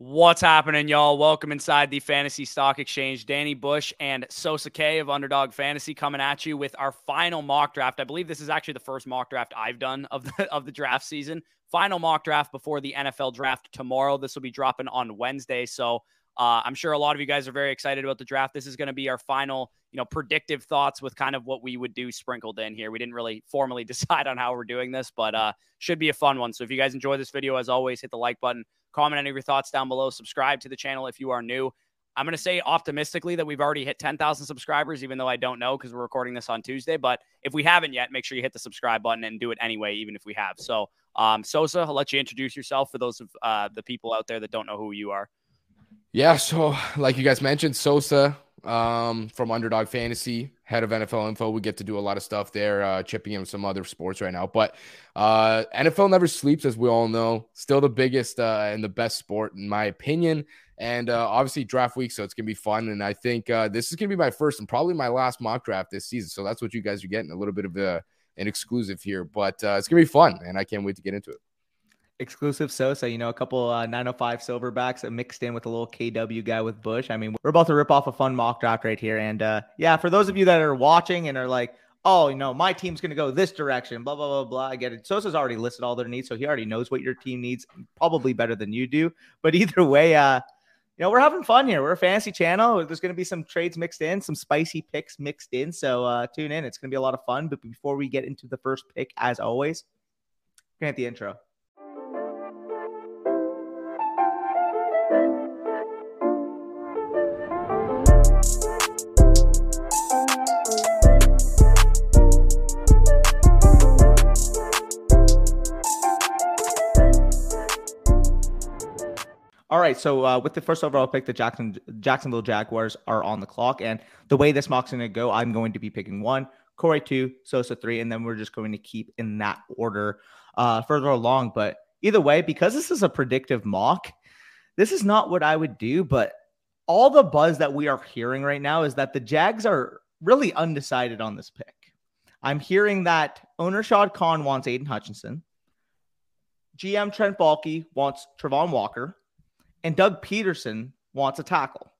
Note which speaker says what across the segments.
Speaker 1: What's happening, y'all? Welcome inside the Fantasy Stock Exchange. Danny Bush and Sosa K of Underdog Fantasy coming at you with our final mock draft. I believe this is actually the first mock draft I've done of the of the draft season. Final mock draft before the NFL draft tomorrow. This will be dropping on Wednesday, so uh, I'm sure a lot of you guys are very excited about the draft. This is going to be our final, you know, predictive thoughts with kind of what we would do sprinkled in here. We didn't really formally decide on how we're doing this, but uh, should be a fun one. So if you guys enjoy this video, as always, hit the like button Comment any of your thoughts down below. Subscribe to the channel if you are new. I'm going to say optimistically that we've already hit 10,000 subscribers, even though I don't know because we're recording this on Tuesday. But if we haven't yet, make sure you hit the subscribe button and do it anyway, even if we have. So, um, Sosa, I'll let you introduce yourself for those of uh, the people out there that don't know who you are.
Speaker 2: Yeah. So, like you guys mentioned, Sosa um, from Underdog Fantasy, head of NFL Info. We get to do a lot of stuff there, uh, chipping in some other sports right now. But uh, NFL never sleeps, as we all know. Still the biggest uh, and the best sport, in my opinion. And uh, obviously, draft week, so it's gonna be fun. And I think uh, this is gonna be my first and probably my last mock draft this season. So that's what you guys are getting a little bit of a, an exclusive here. But uh, it's gonna be fun, and I can't wait to get into it
Speaker 3: exclusive Sosa, you know, a couple uh, 905 silverbacks mixed in with a little KW guy with Bush. I mean, we're about to rip off a fun mock draft right here. And uh, yeah, for those of you that are watching and are like, oh, you know, my team's going to go this direction, blah, blah, blah, blah. I get it. Sosa's already listed all their needs. So he already knows what your team needs, probably better than you do. But either way, uh, you know, we're having fun here. We're a fantasy channel. There's going to be some trades mixed in, some spicy picks mixed in. So uh, tune in. It's going to be a lot of fun. But before we get into the first pick, as always, grant the intro. All right, so uh, with the first overall pick, the Jackson Jacksonville Jaguars are on the clock, and the way this mock's going to go, I'm going to be picking one, Corey two, Sosa three, and then we're just going to keep in that order uh, further along. But either way, because this is a predictive mock, this is not what I would do. But all the buzz that we are hearing right now is that the Jags are really undecided on this pick. I'm hearing that owner Shad Khan wants Aidan Hutchinson. GM Trent Baalke wants Travon Walker and Doug Pederson wants a tackle.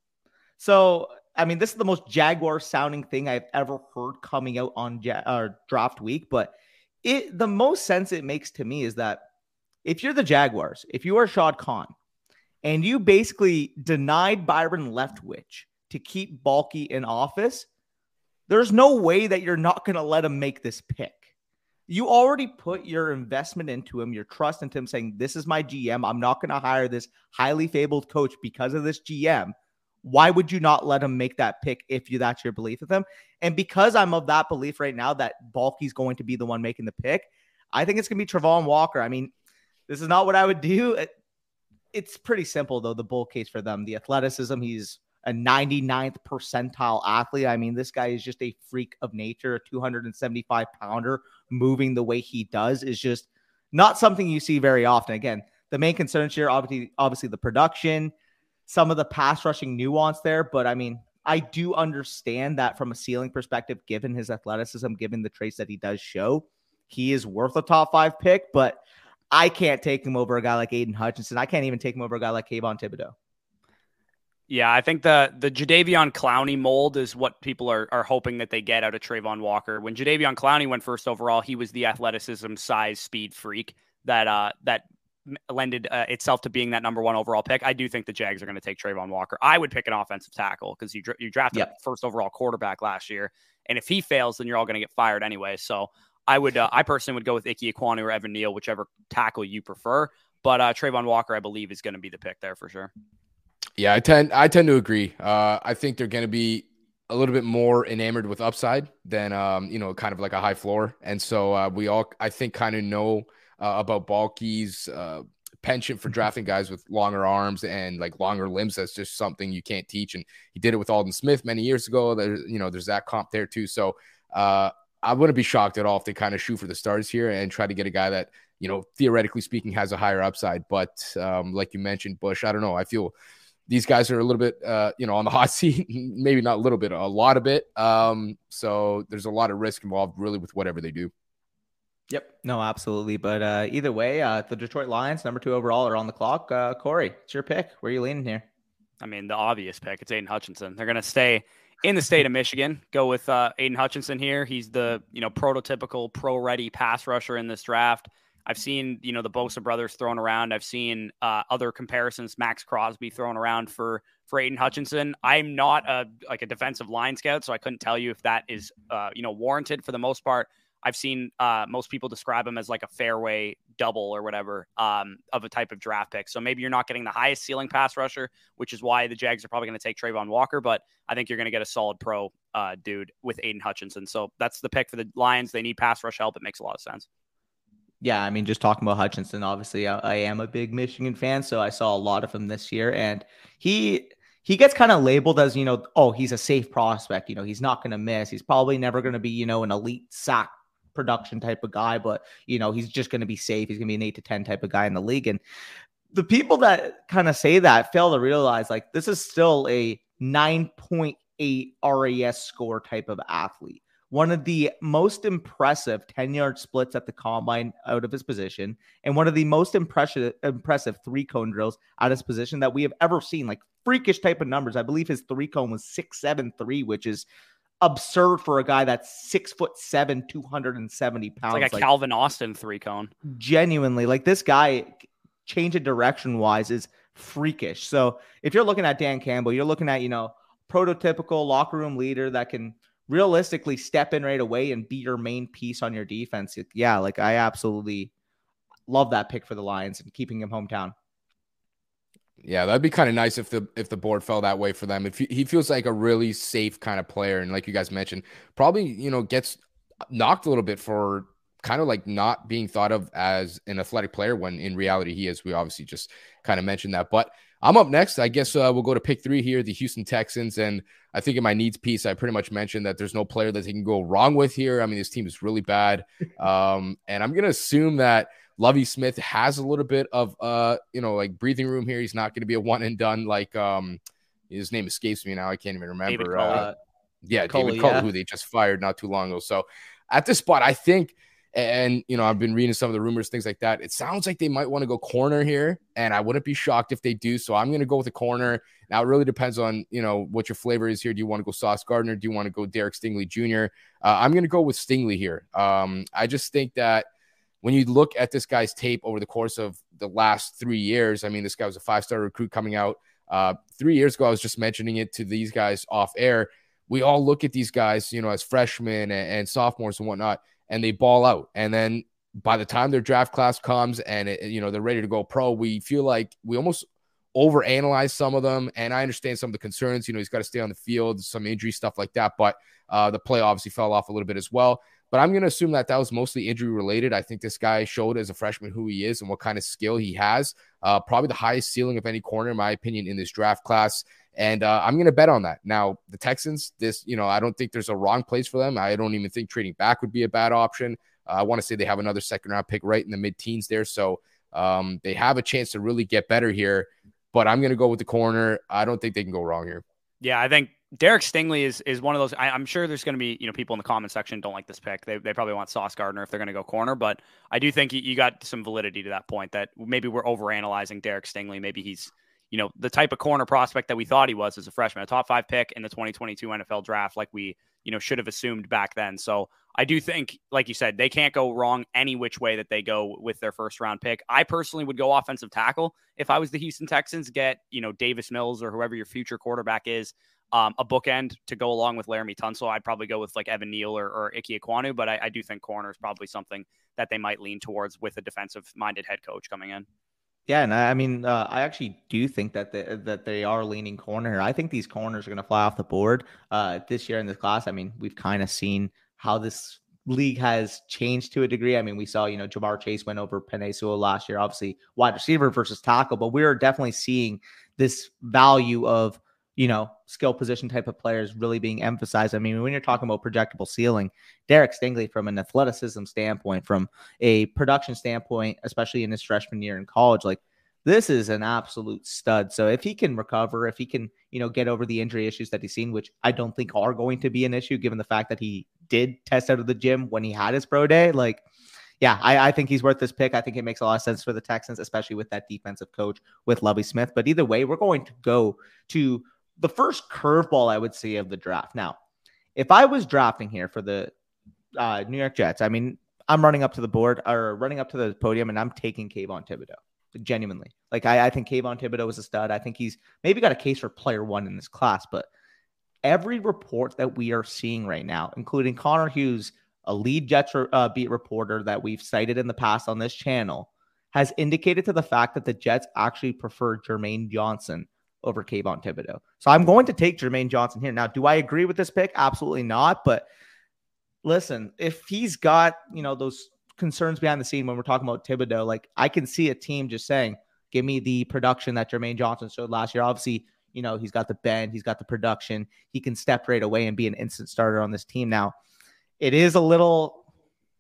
Speaker 3: So, I mean, this is the most Jaguar sounding thing I've ever heard coming out on ja- uh, draft week. But it the most sense it makes to me is that if you're the Jaguars, if you are Shad Khan, and you basically denied Byron Leftwich to keep Baalke in office, there's no way that you're not going to let him make this pick you already put your investment into him, your trust into him, saying, This is my GM. I'm not going to hire this highly fabled coach because of this GM. Why would you not let him make that pick if you that's your belief of him? And because I'm of that belief right now that Baalke's going to be the one making the pick, I think it's going to be Travon Walker. I mean, this is not what I would do. It's pretty simple, though, the bull case for them. The athleticism, he's a 99th percentile athlete. I mean, this guy is just a freak of nature, a 275 pounder moving the way he does is just not something you see very often. Again, the main concerns here, obviously, obviously the production, some of the pass rushing nuance there. But I mean, I do understand that from a ceiling perspective, given his athleticism, given the traits that he does show, he is worth a top five pick. But I can't take him over a guy like Aidan Hutchinson. I can't even take him over a guy like Kayvon Thibodeaux.
Speaker 1: Yeah, I think the the Jadeveon Clowney mold is what people are are hoping that they get out of Travon Walker. When Jadeveon Clowney went first overall, he was the athleticism, size, speed freak that uh that lended uh, itself to being that number one overall pick. I do think the Jags are going to take Travon Walker. I would pick an offensive tackle because you you drafted yep. first overall quarterback last year, and if he fails, then you're all going to get fired anyway. So I would uh, I personally would go with Ike Ekwonu or Evan Neal, whichever tackle you prefer. But uh, Travon Walker, I believe, is going to be the pick there for sure.
Speaker 2: Yeah, I tend I tend to agree. Uh, I think they're going to be a little bit more enamored with upside than um, you know, kind of like a high floor. And so uh, we all, I think, kind of know uh, about Baalke's uh, penchant for mm-hmm. drafting guys with longer arms and like longer limbs. That's just something you can't teach. And he did it with Aldon Smith many years ago. There's you know, there's that comp there too. So uh, I wouldn't be shocked at all if they kind of shoot for the stars here and try to get a guy that you know, theoretically speaking, has a higher upside. But um, like you mentioned, Bush, I don't know. I feel these guys are a little bit, uh, you know, on the hot seat. Maybe not a little bit, a lot of it. Um, so there's a lot of risk involved, really, with whatever they do.
Speaker 3: Yep. No, absolutely. But uh, either way, uh, the Detroit Lions, number two overall, are on the clock. Uh, Corey, it's your pick. Where are you leaning here?
Speaker 1: I mean, the obvious pick. It's Aidan Hutchinson. They're going to stay in the state of Michigan. Go with uh, Aidan Hutchinson here. He's the you know prototypical pro-ready pass rusher in this draft. I've seen you know the Bosa brothers thrown around. I've seen uh, other comparisons, Maxx Crosby thrown around for for Aidan Hutchinson. I'm not a like a defensive line scout, so I couldn't tell you if that is uh, you know warranted for the most part. I've seen uh, most people describe him as like a fairway double or whatever um, of a type of draft pick. So maybe you're not getting the highest ceiling pass rusher, which is why the Jags are probably going to take Travon Walker. But I think you're going to get a solid pro uh, dude with Aidan Hutchinson. So that's the pick for the Lions. They need pass rush help. It makes a lot of sense.
Speaker 3: Yeah, I mean, just talking about Hutchinson, obviously, I, I am a big Michigan fan, so I saw a lot of him this year, and he he gets kind of labeled as you know, oh, he's a safe prospect. You know, he's not going to miss. He's probably never going to be you know an elite sack production type of guy, but you know, he's just going to be safe. He's going to be an eight to 10 type of guy in the league. And the people that kind of say that fail to realize like this is still a 9.8 RAS score type of athlete. One of the most impressive 10 yard splits at the combine out of his position, and one of the most impressive impressive three cone drills at his position that we have ever seen. Like freakish type of numbers. I believe his three cone was six seven three, which is absurd for a guy that's six foot seven, 270 pounds.
Speaker 1: It's like a like, Calvin Austin three cone.
Speaker 3: Genuinely, like this guy, change of direction wise, is freakish. So if you're looking at Dan Campbell, you're looking at, you know, prototypical locker room leader that can realistically step in right away and be your main piece on your defense. Yeah, like I absolutely love that pick for the Lions and keeping him hometown.
Speaker 2: Yeah, that'd be kind of nice if the if the board fell that way for them. If he, he feels like a really safe kind of player, and like you guys mentioned, probably you know gets knocked a little bit for kind of like not being thought of as an athletic player when in reality he is. We obviously just kind of mentioned that. But I'm up next. I guess uh, we'll go to pick three here, the Houston Texans. And I think in my needs piece, I pretty much mentioned that there's no player that they can go wrong with here. I mean, this team is really bad. Um, and I'm going to assume that Lovie Smith has a little bit of uh, you know, like breathing room here. He's not going to be a one and done like um his name escapes me now. I can't even remember. Uh, yeah, Culley, David Culley, yeah. who they just fired not too long ago. So at this spot, I think and you know, I've been reading some of the rumors, things like that. It sounds like they might want to go corner here, and I wouldn't be shocked if they do. So I'm going to go with a corner. Now it really depends on you know what your flavor is here. Do you want to go Sauce Gardner? Do you want to go Derek Stingley Jr.? Uh, I'm going to go with Stingley here. Um, I just think that when you look at this guy's tape over the course of the last three years, I mean, this guy was a five star recruit coming out. Uh, three years ago, I was just mentioning it to these guys off air. We all look at these guys, you know, as freshmen and, and sophomores and whatnot, and they ball out. And then by the time their draft class comes and it, you know they're ready to go pro, we feel like we almost overanalyze some of them. And I understand some of the concerns. You know, he's got to stay on the field, some injury stuff like that. But uh, the play obviously fell off a little bit as well. But I'm going to assume that that was mostly injury related. I think this guy showed as a freshman who he is and what kind of skill he has. Uh, probably the highest ceiling of any corner, in my opinion, in this draft class. And uh, I'm going to bet on that. Now, the Texans, this, you know, I don't think there's a wrong place for them. I don't even think trading back would be a bad option. Uh, I want to say they have another second round pick right in the mid teens there. So um, they have a chance to really get better here. But I'm going to go with the corner. I don't think they can go wrong here.
Speaker 1: Yeah, I think Derek Stingley is is one of those. I, am sure there's going to be you know people in the comment section don't like this pick. They, they probably want Sauce Gardner if they're going to go corner, but I do think you, you, got some validity to that point that maybe we're overanalyzing Derek Stingley. Maybe he's you know the type of corner prospect that we thought he was as a freshman, a top five pick in the 2022 NFL draft, like we you know should have assumed back then. So I do think, like you said, they can't go wrong any which way that they go with their first round pick. I personally would go offensive tackle if I was the Houston Texans. Get you know Davis Mills or whoever your future quarterback is um, a bookend to go along with Laremy Tunsil. I'd probably go with like Evan Neal or, or Ike Ekwonu, but I, I, do think corner is probably something that they might lean towards with a defensive minded head coach coming in.
Speaker 3: Yeah, and I mean, uh, I actually do think that they, that they are leaning corner. I think these corners are going to fly off the board uh, this year in this class. I mean, we've kind of seen how this league has changed to a degree. I mean, we saw, you know, Ja'Marr Chase went over Sewell last year, obviously wide receiver versus tackle, but we're definitely seeing this value of you know, skill position type of players really being emphasized. I mean, when you're talking about projectable ceiling, Derek Stingley, from an athleticism standpoint, from a production standpoint, especially in his freshman year in college, like this is an absolute stud. So if he can recover, if he can, you know, get over the injury issues that he's seen, which I don't think are going to be an issue given the fact that he did test out of the gym when he had his pro day, like yeah, I, I, think he's worth this pick. I think it makes a lot of sense for the Texans, especially with that defensive coach with Lovie Smith. But either way, we're going to go to the first curveball I would see of the draft. Now, if I was drafting here for the uh, New York Jets, I mean, I'm running up to the board or running up to the podium and I'm taking Kayvon Thibodeaux. Genuinely. Like I, I think Kayvon Thibodeaux is a stud. I think he's maybe got a case for player one in this class, but every report that we are seeing right now, including Connor Hughes, a lead Jets uh, beat reporter that we've cited in the past on this channel, has indicated to the fact that the Jets actually prefer Jermaine Johnson over Kayvon Thibodeaux. So I'm going to take Jermaine Johnson here. Now, do I agree with this pick? Absolutely not. But listen, if he's got, you know, those concerns behind the scene when we're talking about Thibodeaux, like I can see a team just saying, give me the production that Jermaine Johnson showed last year. Obviously, you know, he's got the bend, he's got the production, he can step right away and be an instant starter on this team. Now, it is a little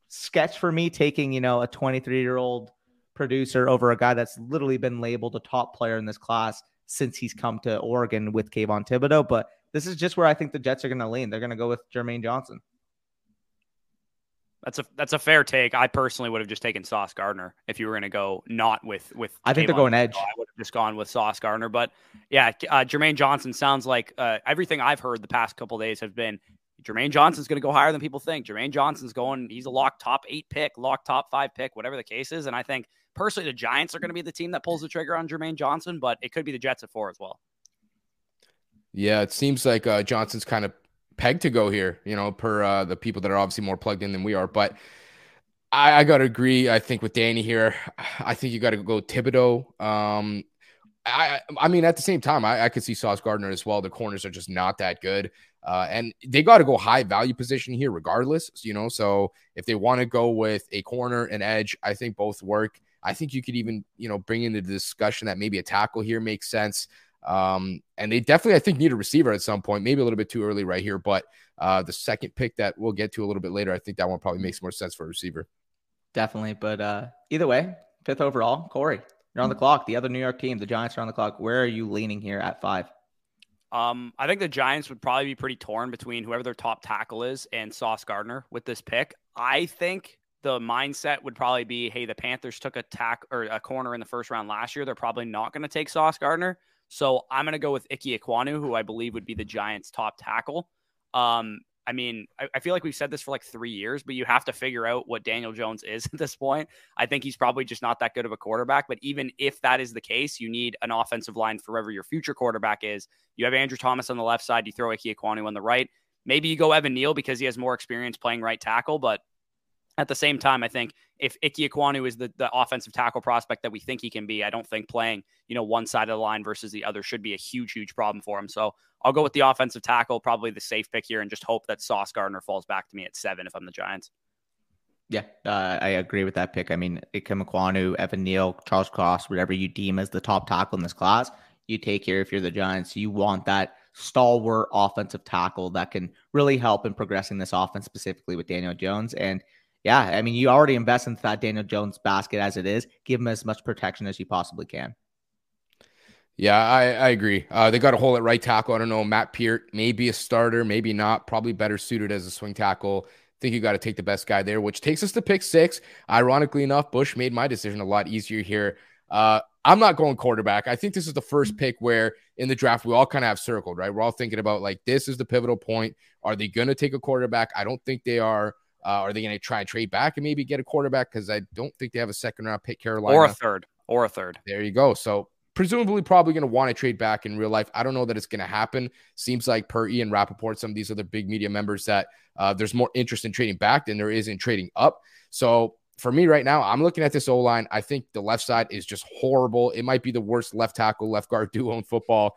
Speaker 3: sketch for me taking, you know, a 23 year old producer over a guy that's literally been labeled a top player in this class since he's come to Oregon with Kayvon Thibodeaux. But this is just where I think the Jets are going to lean. They're going to go with Jermaine Johnson.
Speaker 1: That's a that's a fair take. I personally would have just taken Sauce Gardner if you were going to go not with with.
Speaker 3: I think they're going edge.
Speaker 1: I would have just gone with Sauce Gardner, but yeah, uh, Jermaine Johnson sounds like uh, everything I've heard the past couple days have been Jermaine Johnson's going to go higher than people think. Jermaine Johnson's going. He's a lock top eight pick, lock top five pick, whatever the case is. And I think personally, the Giants are going to be the team that pulls the trigger on Jermaine Johnson, but it could be the Jets at four as well.
Speaker 2: Yeah, it seems like uh, Johnson's kind of pegged to go here, you know, per uh, the people that are obviously more plugged in than we are. But I, I got to agree, I think, with Danny here. I think you got to go Thibodeaux. Um, I, I mean, at the same time, I, I could see Sauce Gardner as well. The corners are just not that good. Uh, and they got to go high value position here, regardless, you know. So if they want to go with a corner and edge, I think both work. I think you could even, you know, bring into the discussion that maybe a tackle here makes sense. Um, and they definitely, I think, need a receiver at some point. Maybe a little bit too early right here, but uh, the second pick that we'll get to a little bit later, I think that one probably makes more sense for a receiver.
Speaker 3: Definitely, but uh, either way, fifth overall, Corey, you're on the clock. The other New York team, the Giants, are on the clock. Where are you leaning here at five?
Speaker 1: Um, I think the Giants would probably be pretty torn between whoever their top tackle is and Sauce Gardner with this pick. I think the mindset would probably be, hey, the Panthers took a tack or a corner in the first round last year. They're probably not going to take Sauce Gardner. So I'm going to go with Ike Ekwonu, who I believe would be the Giants' top tackle. Um, I mean, I, I, feel like we've said this for like three years, but you have to figure out what Daniel Jones is at this point. I think he's probably just not that good of a quarterback. But even if that is the case, you need an offensive line for whoever your future quarterback is. You have Andrew Thomas on the left side, you throw Ike Ekwonu on the right. Maybe you go Evan Neal because he has more experience playing right tackle, but at the same time, I think if Ike Ekwonu is the, the offensive tackle prospect that we think he can be, I don't think playing, you know, one side of the line versus the other should be a huge, huge problem for him. So I'll go with the offensive tackle, probably the safe pick here, and just hope that Sauce Gardner falls back to me at seven if I'm the Giants.
Speaker 3: Yeah, uh, I agree with that pick. I mean, Ike Ekwonu, Evan Neal, Charles Cross, whatever you deem as the top tackle in this class, you take here if you're the Giants. You want that stalwart offensive tackle that can really help in progressing this offense, specifically with Daniel Jones. And yeah, I mean, you already invest into that Daniel Jones basket as it is. Give him as much protection as you possibly can.
Speaker 2: Yeah, I, I agree. Uh, they got a hole at right tackle. I don't know. Matt Peart, maybe a starter, maybe not. Probably better suited as a swing tackle. I think you got to take the best guy there, which takes us to pick six. Ironically enough, Bush made my decision a lot easier here. Uh, I'm not going quarterback. I think this is the first pick where in the draft we all kind of have circled, right? We're all thinking about like this is the pivotal point. Are they going to take a quarterback? I don't think they are. Uh, are they going to try and trade back and maybe get a quarterback? Because I don't think they have a second round pick, Carolina.
Speaker 1: Or a third. Or a third.
Speaker 2: There you go. So presumably probably going to want to trade back in real life. I don't know that it's going to happen. Seems like per Ian Rapoport, some of these other big media members, that uh, there's more interest in trading back than there is in trading up. So for me right now, I'm looking at this O line. I think the left side is just horrible. It might be the worst left tackle, left guard duo in football.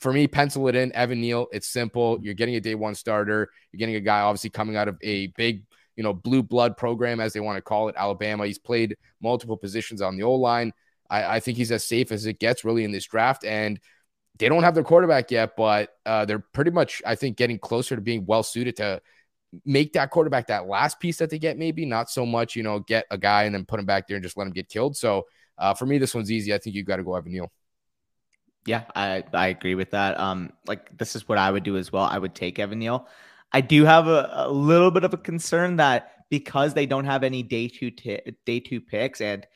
Speaker 2: For me, pencil it in. Evan Neal. It's simple. You're getting a day one starter. You're getting a guy obviously coming out of a big you know, blue blood program, as they want to call it, Alabama. He's played multiple positions on the O line. I, I, think he's as safe as it gets really in this draft. And they don't have their quarterback yet, but uh, they're pretty much, I think, getting closer to being well suited to make that quarterback that last piece that they get, maybe not so much, you know, get a guy and then put him back there and just let him get killed. So uh, for me, this one's easy. I think you got to go Evan Neal.
Speaker 3: Yeah, I, I agree with that. Um, like this is what I would do as well. I would take Evan Neal. I do have a, a little bit of a concern that because they don't have any day two t- day two picks and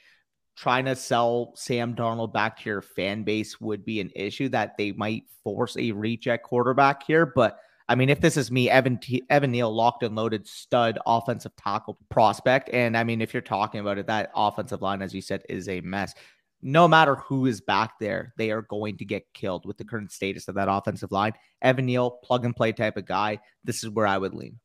Speaker 3: trying to sell Sam Darnold back to your fan base would be an issue that they might force a reject quarterback here. But I mean, if this is me, Evan T- Evan Neal, locked and loaded stud offensive tackle prospect, and I mean, if you're talking about it, that offensive line, as you said, is a mess. No matter who is back there, they are going to get killed with the current status of that offensive line. Evan Neal, plug and play type of guy. This is where I would lean.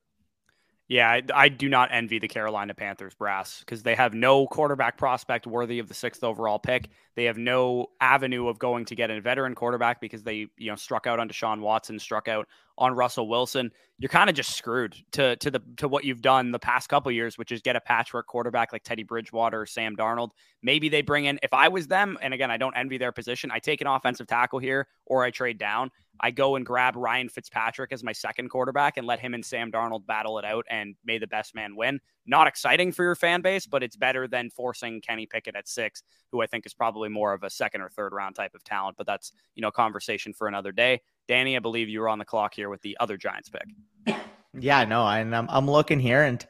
Speaker 1: Yeah, I, I, do not envy the Carolina Panthers brass because they have no quarterback prospect worthy of the sixth overall pick. They have no avenue of going to get a veteran quarterback because they, you know, struck out on Deshaun Watson, struck out on Russell Wilson. You're kind of just screwed to to the to what you've done the past couple years, which is get a patchwork quarterback like Teddy Bridgewater or Sam Darnold. Maybe they bring in. If I was them, and again, I don't envy their position. I take an offensive tackle here, or I trade down. I go and grab Ryan Fitzpatrick as my second quarterback and let him and Sam Darnold battle it out and may the best man win. Not exciting for your fan base, but it's better than forcing Kenny Pickett at six, who I think is probably more of a second or third round type of talent. But that's, you know, conversation for another day. Danny, I believe you were on the clock here with the other Giants pick.
Speaker 3: Yeah, no, and I'm, I'm looking here and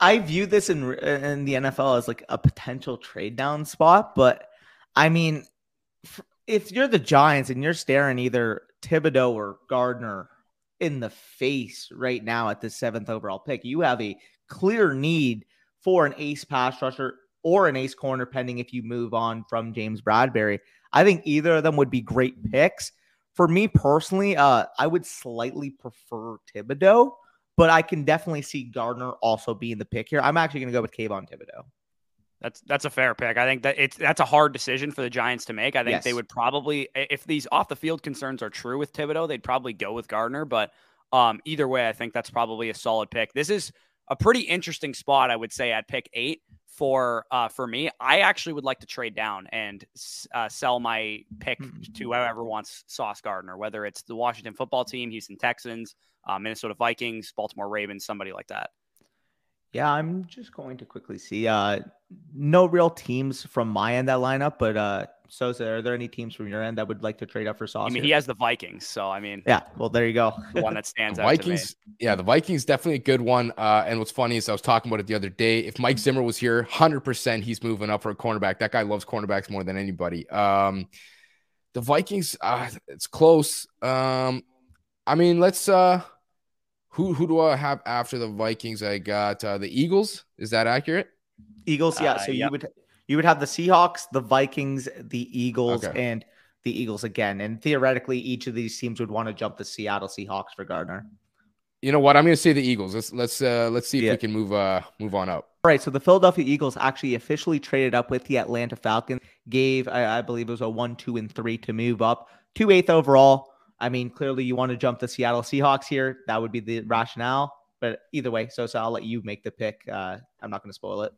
Speaker 3: I view this in in the NFL as like a potential trade down spot, but I mean, if you're the Giants and you're staring either Thibodeaux or Gardner in the face right now at the seventh overall pick, you have a clear need for an ace pass rusher or an ace corner, pending if you move on from James Bradberry. I think either of them would be great picks. For me personally, uh, I would slightly prefer Thibodeaux, but I can definitely see Gardner also being the pick here. I'm actually going to go with Kayvon Thibodeaux.
Speaker 1: That's that's a fair pick. I think that it's that's a hard decision for the Giants to make. I think yes. they would probably, if these off the field concerns are true with Thibodeaux, they'd probably go with Gardner. But um, either way, I think that's probably a solid pick. This is a pretty interesting spot, I would say, at pick eight for uh, for me. I actually would like to trade down and uh, sell my pick mm-hmm. to whoever wants Sauce Gardner, whether it's the Washington Football Team, Houston Texans, uh, Minnesota Vikings, Baltimore Ravens, somebody like that.
Speaker 3: Yeah, I'm just going to quickly see. Uh, no real teams from my end that line up, but uh, so are there any teams from your end that would like to trade up for Sauce?
Speaker 1: I mean, he has the Vikings, so I mean,
Speaker 3: yeah. Well, there you go.
Speaker 1: the one that stands
Speaker 2: out. Vikings, yeah, the Vikings definitely a good one. Uh, and what's funny is I was talking about it the other day. If Mike Zimmer was here, hundred percent, he's moving up for a cornerback. That guy loves cornerbacks more than anybody. Um, the Vikings, uh, it's close. Um, I mean, let's uh who who do I have after the Vikings? I got uh, the Eagles. Is that accurate?
Speaker 3: Eagles, yeah. Uh, so you would you would have the Seahawks, the Vikings, the Eagles, okay. and the Eagles again. And theoretically, each of these teams would want to jump the Seattle Seahawks for Gardner.
Speaker 2: You know what? I'm going to say the Eagles. Let's let's uh, let's see if yeah. we can move uh move on up.
Speaker 3: All right. So the Philadelphia Eagles actually officially traded up with the Atlanta Falcons. Gave I, I believe it was a one, two, and three to move up to eighth overall. I mean, clearly you want to jump the Seattle Seahawks here. That would be the rationale. But either way, so, so I'll let you make the pick. Uh, I'm not going to spoil it.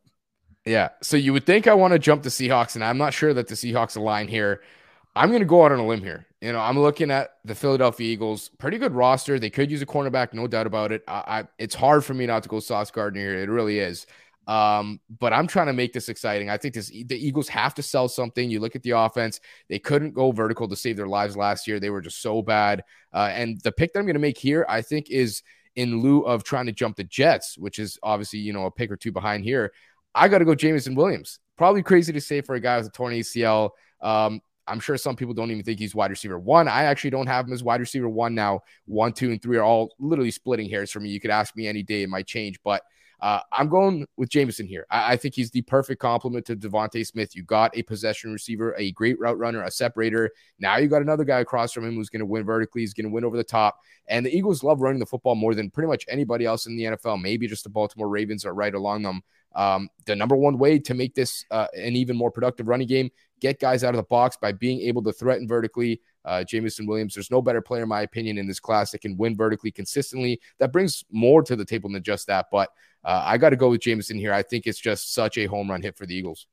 Speaker 2: Yeah. So you would think I want to jump the Seahawks, and I'm not sure that the Seahawks align here. I'm going to go out on a limb here. You know, I'm looking at the Philadelphia Eagles, pretty good roster. They could use a cornerback, no doubt about it. I, I it's hard for me not to go Sauce Gardner here. It really is. Um, but I'm trying to make this exciting. I think this the Eagles have to sell something. You look at the offense; they couldn't go vertical to save their lives last year. They were just so bad. Uh, and the pick that I'm going to make here, I think, is in lieu of trying to jump the Jets, which is obviously you know a pick or two behind here. I got to go Jameson Williams. Probably crazy to say for a guy with a torn ACL. Um, I'm sure some people don't even think he's wide receiver one. I actually don't have him as wide receiver one now. One, two, and three are all literally splitting hairs for me. You could ask me any day, it might change, but uh, I'm going with Jameson here. I, I, think he's the perfect complement to DeVonta Smith. You got a possession receiver, a great route runner, a separator. Now you got another guy across from him who's going to win vertically. He's going to win over the top. And the Eagles love running the football more than pretty much anybody else in the NFL. Maybe just the Baltimore Ravens are right along them. Um, the number one way to make this uh, an even more productive running game, get guys out of the box by being able to threaten vertically. Uh, Jameson Williams, there's no better player, in my opinion, in this class that can win vertically consistently. That brings more to the table than just that. But uh, I got to go with Jameson here. I think it's just such a home run hit for the Eagles.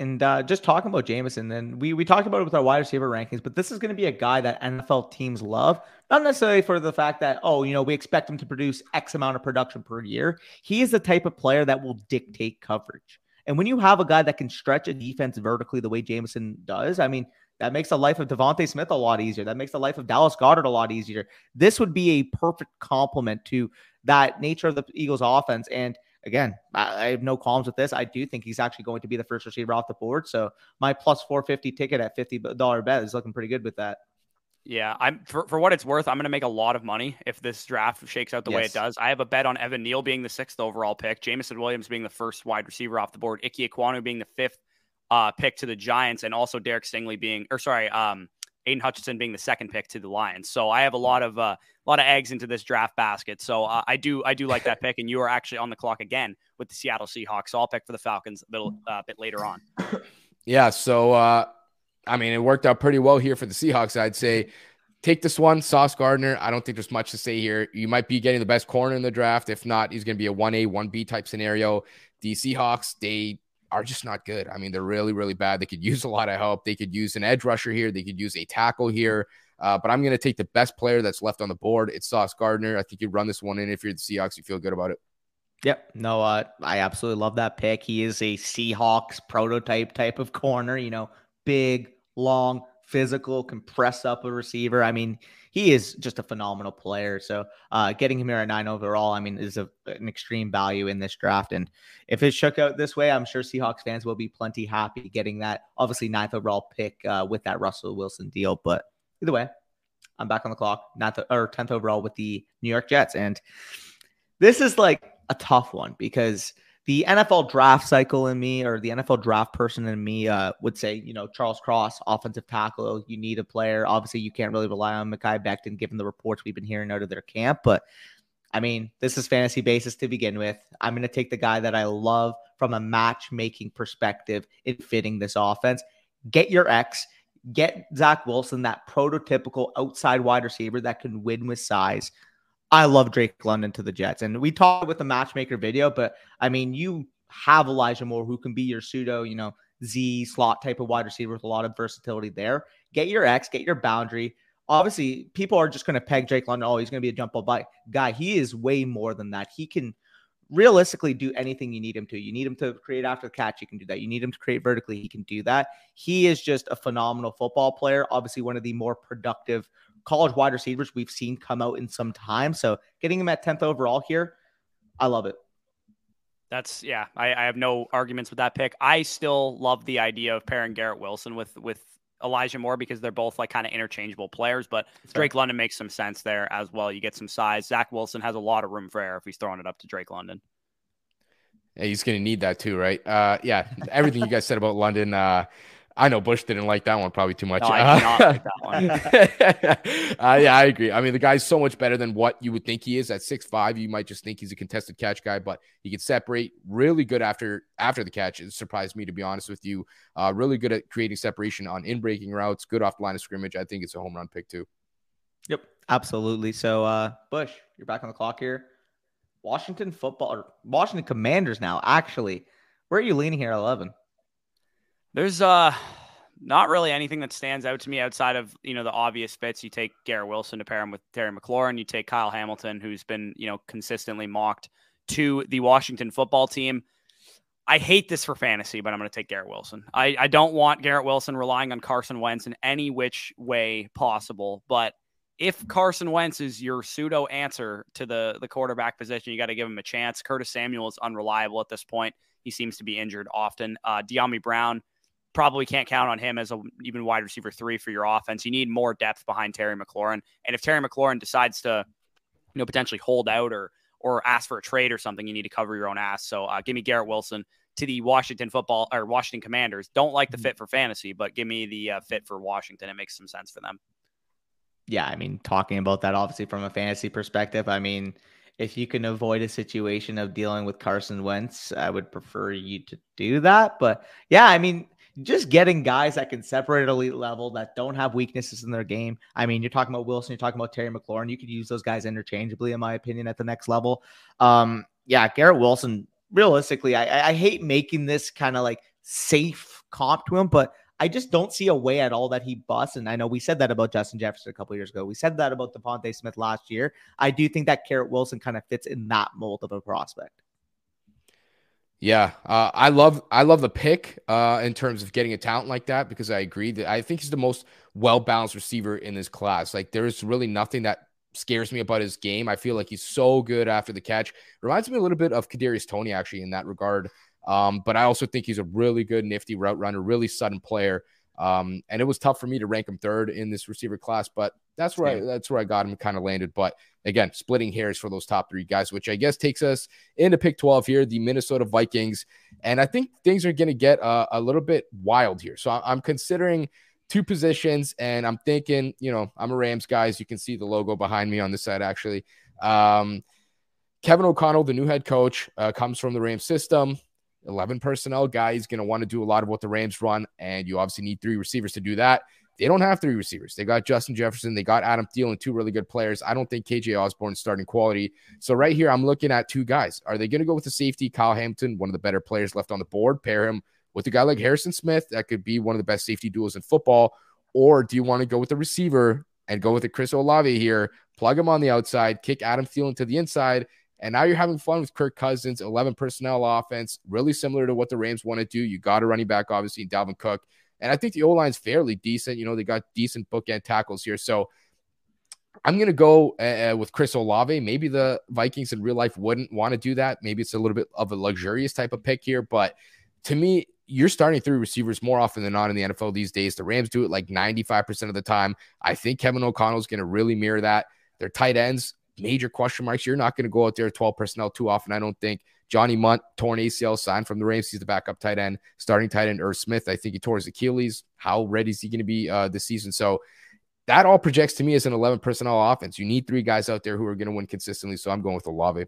Speaker 3: And uh, just talking about Jameson, then we we talked about it with our wide receiver rankings, but this is going to be a guy that NFL teams love, not necessarily for the fact that oh, you know, we expect him to produce X amount of production per year. He is the type of player that will dictate coverage. And when you have a guy that can stretch a defense vertically the way Jameson does, I mean, that makes the life of DeVonta Smith a lot easier. That makes the life of Dallas Goedert a lot easier. This would be a perfect complement to that nature of the Eagles offense. And again, I, have no qualms with this. I do think he's actually going to be the first receiver off the board. So my plus 450 ticket at $50 bet is looking pretty good with that.
Speaker 1: Yeah, I'm for, for what it's worth, I'm going to make a lot of money if this draft shakes out the yes. way it does. I have a bet on Evan Neal being the sixth overall pick, Jameson Williams being the first wide receiver off the board, Ike Ekwonu being the fifth uh, pick to the Giants, and also Derek Stingley being, or sorry, um, Aidan Hutchinson being the second pick to the Lions. So I have a lot of uh, a lot of eggs into this draft basket. So uh, I do I do like that pick, and you are actually on the clock again with the Seattle Seahawks. So I'll pick for the Falcons a little uh, bit later on.
Speaker 2: Yeah. So uh, I mean, it worked out pretty well here for the Seahawks. I'd say take this one, Sauce Gardner. I don't think there's much to say here. You might be getting the best corner in the draft. If not, he's going to be a 1A, 1B type scenario. The Seahawks, they are just not good. I mean, they're really, really bad. They could use a lot of help. They could use an edge rusher here. They could use a tackle here. Uh, but I'm going to take the best player that's left on the board. It's Sauce Gardner. I think you run this one in. If you're the Seahawks, you feel good about it.
Speaker 3: Yep. No, uh, I absolutely love that pick. He is a Seahawks prototype type of corner, you know, big, long, physical, can press up a receiver. I mean, he is just a phenomenal player. So uh, getting him here at nine overall, I mean, is a, an extreme value in this draft. And if it shook out this way, I'm sure Seahawks fans will be plenty happy getting that obviously ninth overall pick uh, with that Russell Wilson deal. But either way, I'm back on the clock, ninth or tenth overall with the New York Jets, and this is like a tough one because the NFL draft cycle in me or the NFL draft person in me uh, would say, you know, Charles Cross, offensive tackle, you need a player. Obviously, you can't really rely on Mekhi Becton given the reports we've been hearing out of their camp. But I mean, this is fantasy basis to begin with. I'm going to take the guy that I love from a matchmaking perspective in fitting this offense. Get your X, get Zach Wilson, that prototypical outside wide receiver that can win with size. I love Drake London to the Jets. And we talked with the matchmaker video, but I mean, you have Elijah Moore who can be your pseudo, you know, Z slot type of wide receiver with a lot of versatility there. Get your X, get your boundary. Obviously, people are just going to peg Drake London. Oh, he's going to be a jump ball by guy. He is way more than that. He can realistically do anything you need him to. You need him to create after the catch, he can do that. You need him to create vertically, he can do that. He is just a phenomenal football player. Obviously, one of the more productive college wide receivers we've seen come out in some time. So getting him at 10th overall here, I love it.
Speaker 1: That's yeah. I, I, have no arguments with that pick. I still love the idea of pairing Garrett Wilson with with Elijah Moore because they're both like kind of interchangeable players. But Drake London makes some sense there as well. You get some size. Zach Wilson has a lot of room for error if he's throwing it up to Drake London.
Speaker 2: Yeah, he's going to need that too, right? Uh, yeah, everything you guys said about London. Uh, I know Bush didn't like that one probably too much. No, I did not like that one. uh, yeah, I agree. I mean, the guy's so much better than what you would think he is at six five. You might just think he's a contested catch guy, but he can separate really good after after the catch. It surprised me to be honest with you. Uh, really good at creating separation on in breaking routes. Good off the line of scrimmage. I think it's a home run pick too.
Speaker 3: Yep, absolutely. So, uh, Bush, you're back on the clock here. Washington football or Washington Commanders now. Actually, where are you leaning here? at Eleven.
Speaker 1: There's uh not really anything that stands out to me outside of you know the obvious fits. You take Garrett Wilson to pair him with Terry McLaurin. You take Kyle Hamilton, who's been you know consistently mocked to the Washington football team. I hate this for fantasy, but I'm going to take Garrett Wilson. I, I don't want Garrett Wilson relying on Carson Wentz in any which way possible. But if Carson Wentz is your pseudo answer to the the quarterback position, you got to give him a chance. Curtis Samuel is unreliable at this point. He seems to be injured often. Uh, Dyami Brown probably can't count on him as a even wide receiver three for your offense. You need more depth behind Terry McLaurin. And if Terry McLaurin decides to, you know, potentially hold out or or ask for a trade or something, you need to cover your own ass. So uh, give me Garrett Wilson to the Washington football or Washington Commanders. Don't like the mm-hmm. fit for fantasy, but give me the uh, fit for Washington. It makes some sense for them.
Speaker 3: Yeah, I mean, talking about that obviously from a fantasy perspective, I mean, if you can avoid a situation of dealing with Carson Wentz, I would prefer you to do that. But yeah, I mean, just getting guys that can separate at elite level that don't have weaknesses in their game. I mean, you're talking about Wilson, you're talking about Terry McLaurin. You could use those guys interchangeably, in my opinion, at the next level. Um, yeah, Garrett Wilson. Realistically, I, I hate making this kind of like safe comp to him, but I just don't see a way at all that he busts. And I know we said that about Justin Jefferson a couple years ago. We said that about DeVonta Smith last year. I do think that Garrett Wilson kind of fits in that mold of a prospect.
Speaker 2: Yeah, uh, I love I love the pick uh, in terms of getting a talent like that because I agree that I think he's the most well balanced receiver in this class. Like there is really nothing that scares me about his game. I feel like he's so good after the catch. Reminds me a little bit of Kadarius Toney actually in that regard. Um, but I also think he's a really good, nifty route runner, really sudden player. Um, and it was tough for me to rank him third in this receiver class, but that's where I, that's where I got him kind of landed. But again, splitting hairs for those top three guys, which I guess takes us into pick 12 here, the Minnesota Vikings. And I think things are going to get uh, a little bit wild here. So I'm considering two positions, and I'm thinking, you know, I'm a Rams guy. As you can see the logo behind me on this side, actually. Um, Kevin O'Connell, the new head coach, uh, comes from the Rams system. 11 personnel guy. He's going to want to do a lot of what the Rams run, and you obviously need three receivers to do that. They don't have three receivers. They got Justin Jefferson, they got Adam Thielen, two really good players. I don't think KJ Osborn is starting quality. So right here, I'm looking at two guys. Are they going to go with the safety, Kyle Hampton, one of the better players left on the board, pair him with a guy like Harrison Smith? That could be one of the best safety duels in football. Or do you want to go with the receiver and go with the Chris Olave here, plug him on the outside, kick Adam Thielen to the inside, and now you're having fun with Kirk Cousins, 11 personnel offense, really similar to what the Rams want to do. You got a running back, obviously, and Dalvin Cook. And I think the O line's fairly decent. You know, they got decent bookend tackles here. So I'm going to go uh, with Chris Olave. Maybe the Vikings in real life wouldn't want to do that. Maybe it's a little bit of a luxurious type of pick here. But to me, you're starting three receivers more often than not in the NFL these days. The Rams do it like 95% of the time. I think Kevin O'Connell is going to really mirror that. Their tight ends, major question marks. You're not going to go out there 12 personnel too often, I don't think. Johnny Mundt, torn ACL, signed from the Rams. He's the backup tight end. Starting tight end, Irv Smith. I think he tore his Achilles. How ready is he going to be uh, this season? So that all projects to me as an 11 personnel offense. You need three guys out there who are going to win consistently. So I'm going with Olave.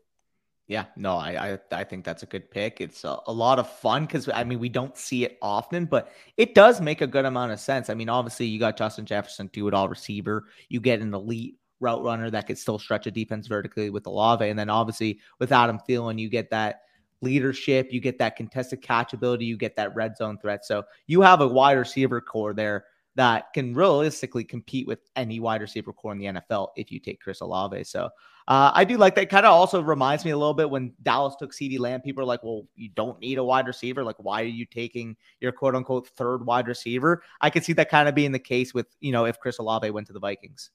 Speaker 3: Yeah, no, I, I, I think that's a good pick. It's a, a lot of fun because I mean we don't see it often, but it does make a good amount of sense. I mean, obviously you got Justin Jefferson, do it all receiver. You get an elite route runner that could still stretch a defense vertically with Olave. And then obviously with Adam Thielen, you get that leadership, you get that contested catch ability, you get that red zone threat. So you have a wide receiver corps there that can realistically compete with any wide receiver corps in the NFL if you take Chris Olave. So uh, I do like that. Kind of also reminds me a little bit when Dallas took CeeDee Lamb. People are like, well, you don't need a wide receiver. Like, why are you taking your quote unquote third wide receiver? I could see that kind of being the case with, you know, if Chris Olave went to the Vikings.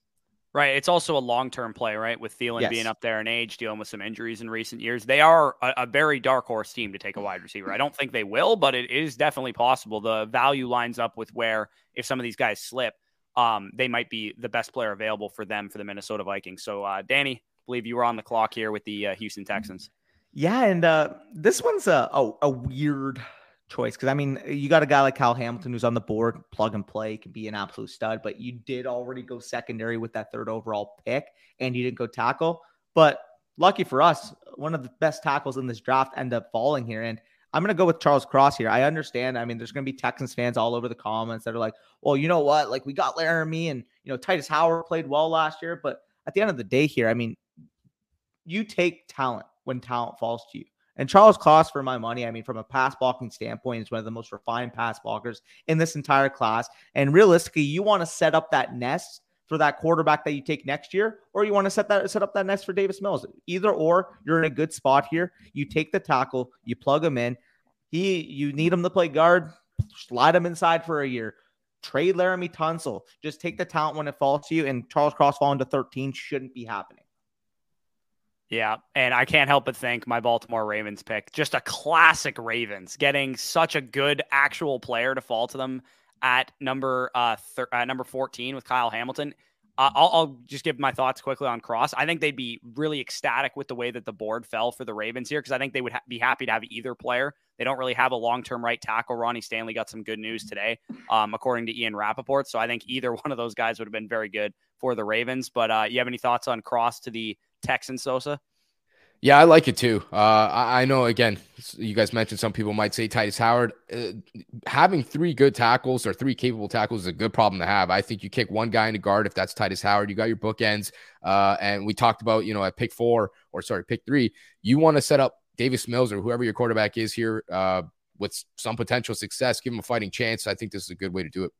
Speaker 1: Right. It's also a long term play, right? With Thielen yes. being up there in age, dealing with some injuries in recent years. They are a, a, very dark horse team to take a wide receiver. I don't think they will, but it is definitely possible. The value lines up with where, if some of these guys slip, um, they might be the best player available for them for the Minnesota Vikings. So, uh, Danny, I believe you were on the clock here with the uh, Houston Texans.
Speaker 3: Yeah. And uh, this one's a, a, a weird choice because I mean, you got a guy like Kyle Hamilton who's on the board, plug and play, can be an absolute stud, but you did already go secondary with that third overall pick and you didn't go tackle. But lucky for us, one of the best tackles in this draft end up falling here. And I'm going to go with Charles Cross here. I understand. I mean, there's going to be Texans fans all over the comments that are like, well, you know what? Like, we got Laremy and, you know, Tytus Howard played well last year. But at the end of the day here, I mean, you take talent when talent falls to you. And Charles Cross, for my money, I mean, from a pass blocking standpoint, is one of the most refined pass blockers in this entire class. And realistically, you want to set up that nest for that quarterback that you take next year, or you want to set that set up that nest for Davis Mills. Either or, you're in a good spot here. You take the tackle, you plug him in. He, you need him to play guard. Slide him inside for a year. Trade Laremy Tunsil. Just take the talent when it falls to you. And Charles Cross falling to 13 shouldn't be happening.
Speaker 1: Yeah, and I can't help but think my Baltimore Ravens pick, just a classic Ravens, getting such a good actual player to fall to them at number uh thir- uh, number 14 with Kyle Hamilton. Uh, I'll, I'll, just give my thoughts quickly on Cross. I think they'd be really ecstatic with the way that the board fell for the Ravens here because I think they would ha- be happy to have either player. They don't really have a long term right tackle. Ronnie Stanley got some good news today, um, according to Ian Rapoport. So I think either one of those guys would have been very good for the Ravens. But uh, you have any thoughts on Cross to the Texan Sosa?
Speaker 2: Yeah, I like it too. Uh, I, know, again, you guys mentioned some people might say Tytus Howard. Uh, having three good tackles or three capable tackles is a good problem to have. I think you kick one guy in into guard if that's Tytus Howard. You got your bookends. Uh, and we talked about, you know, at pick four or sorry, pick three, you want to set up Davis Mills or whoever your quarterback is here uh, with some potential success, give him a fighting chance. I think this is a good way to do it.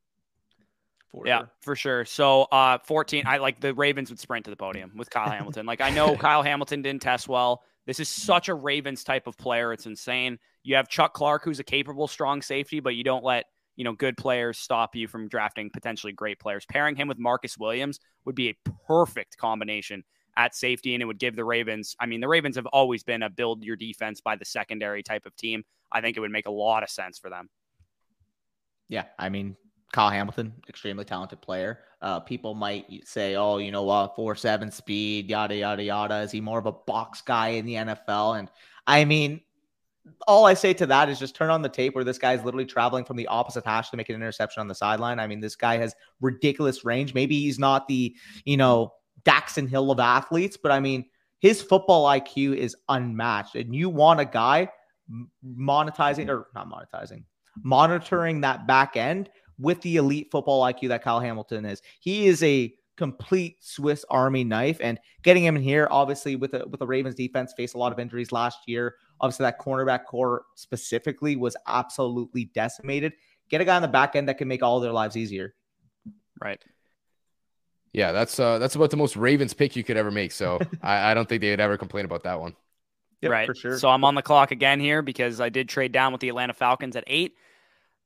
Speaker 1: For yeah, sure. for sure. So, uh, 14, I like the Ravens would sprint to the podium with Kyle Hamilton. Like, I know Kyle Hamilton didn't test well. This is such a Ravens type of player. It's insane. You have Chuck Clark, who's a capable, strong safety, but you don't let you know, good players stop you from drafting potentially great players. Pairing him with Marcus Williams would be a perfect combination at safety, and it would give the Ravens. I mean, the Ravens have always been a build your defense by the secondary type of team. I think it would make a lot of sense for them.
Speaker 3: Yeah, I mean, Kyle Hamilton, extremely talented player. Uh, people might say, "Oh, you know what, four seven speed, yada yada yada." Is he more of a box guy in the NFL? And I mean, all I say to that is just turn on the tape where this guy is literally traveling from the opposite hash to make an interception on the sideline. I mean, this guy has ridiculous range. Maybe he's not the you know Daxton Hill of athletes, but I mean, his football IQ is unmatched. And you want a guy monetizing or not monetizing, monitoring that back end with the elite football IQ that Kyle Hamilton is. He is a complete Swiss Army knife, and getting him in here, obviously with the with the Ravens defense, faced a lot of injuries last year. Obviously, that cornerback corps specifically was absolutely decimated. Get a guy on the back end that can make all their lives easier.
Speaker 1: Right.
Speaker 2: Yeah, that's uh that's about the most Ravens pick you could ever make. So I, I don't think they would ever complain about that one.
Speaker 1: Yep, right. For sure. So I'm on the clock again here because I did trade down with the Atlanta Falcons at eight.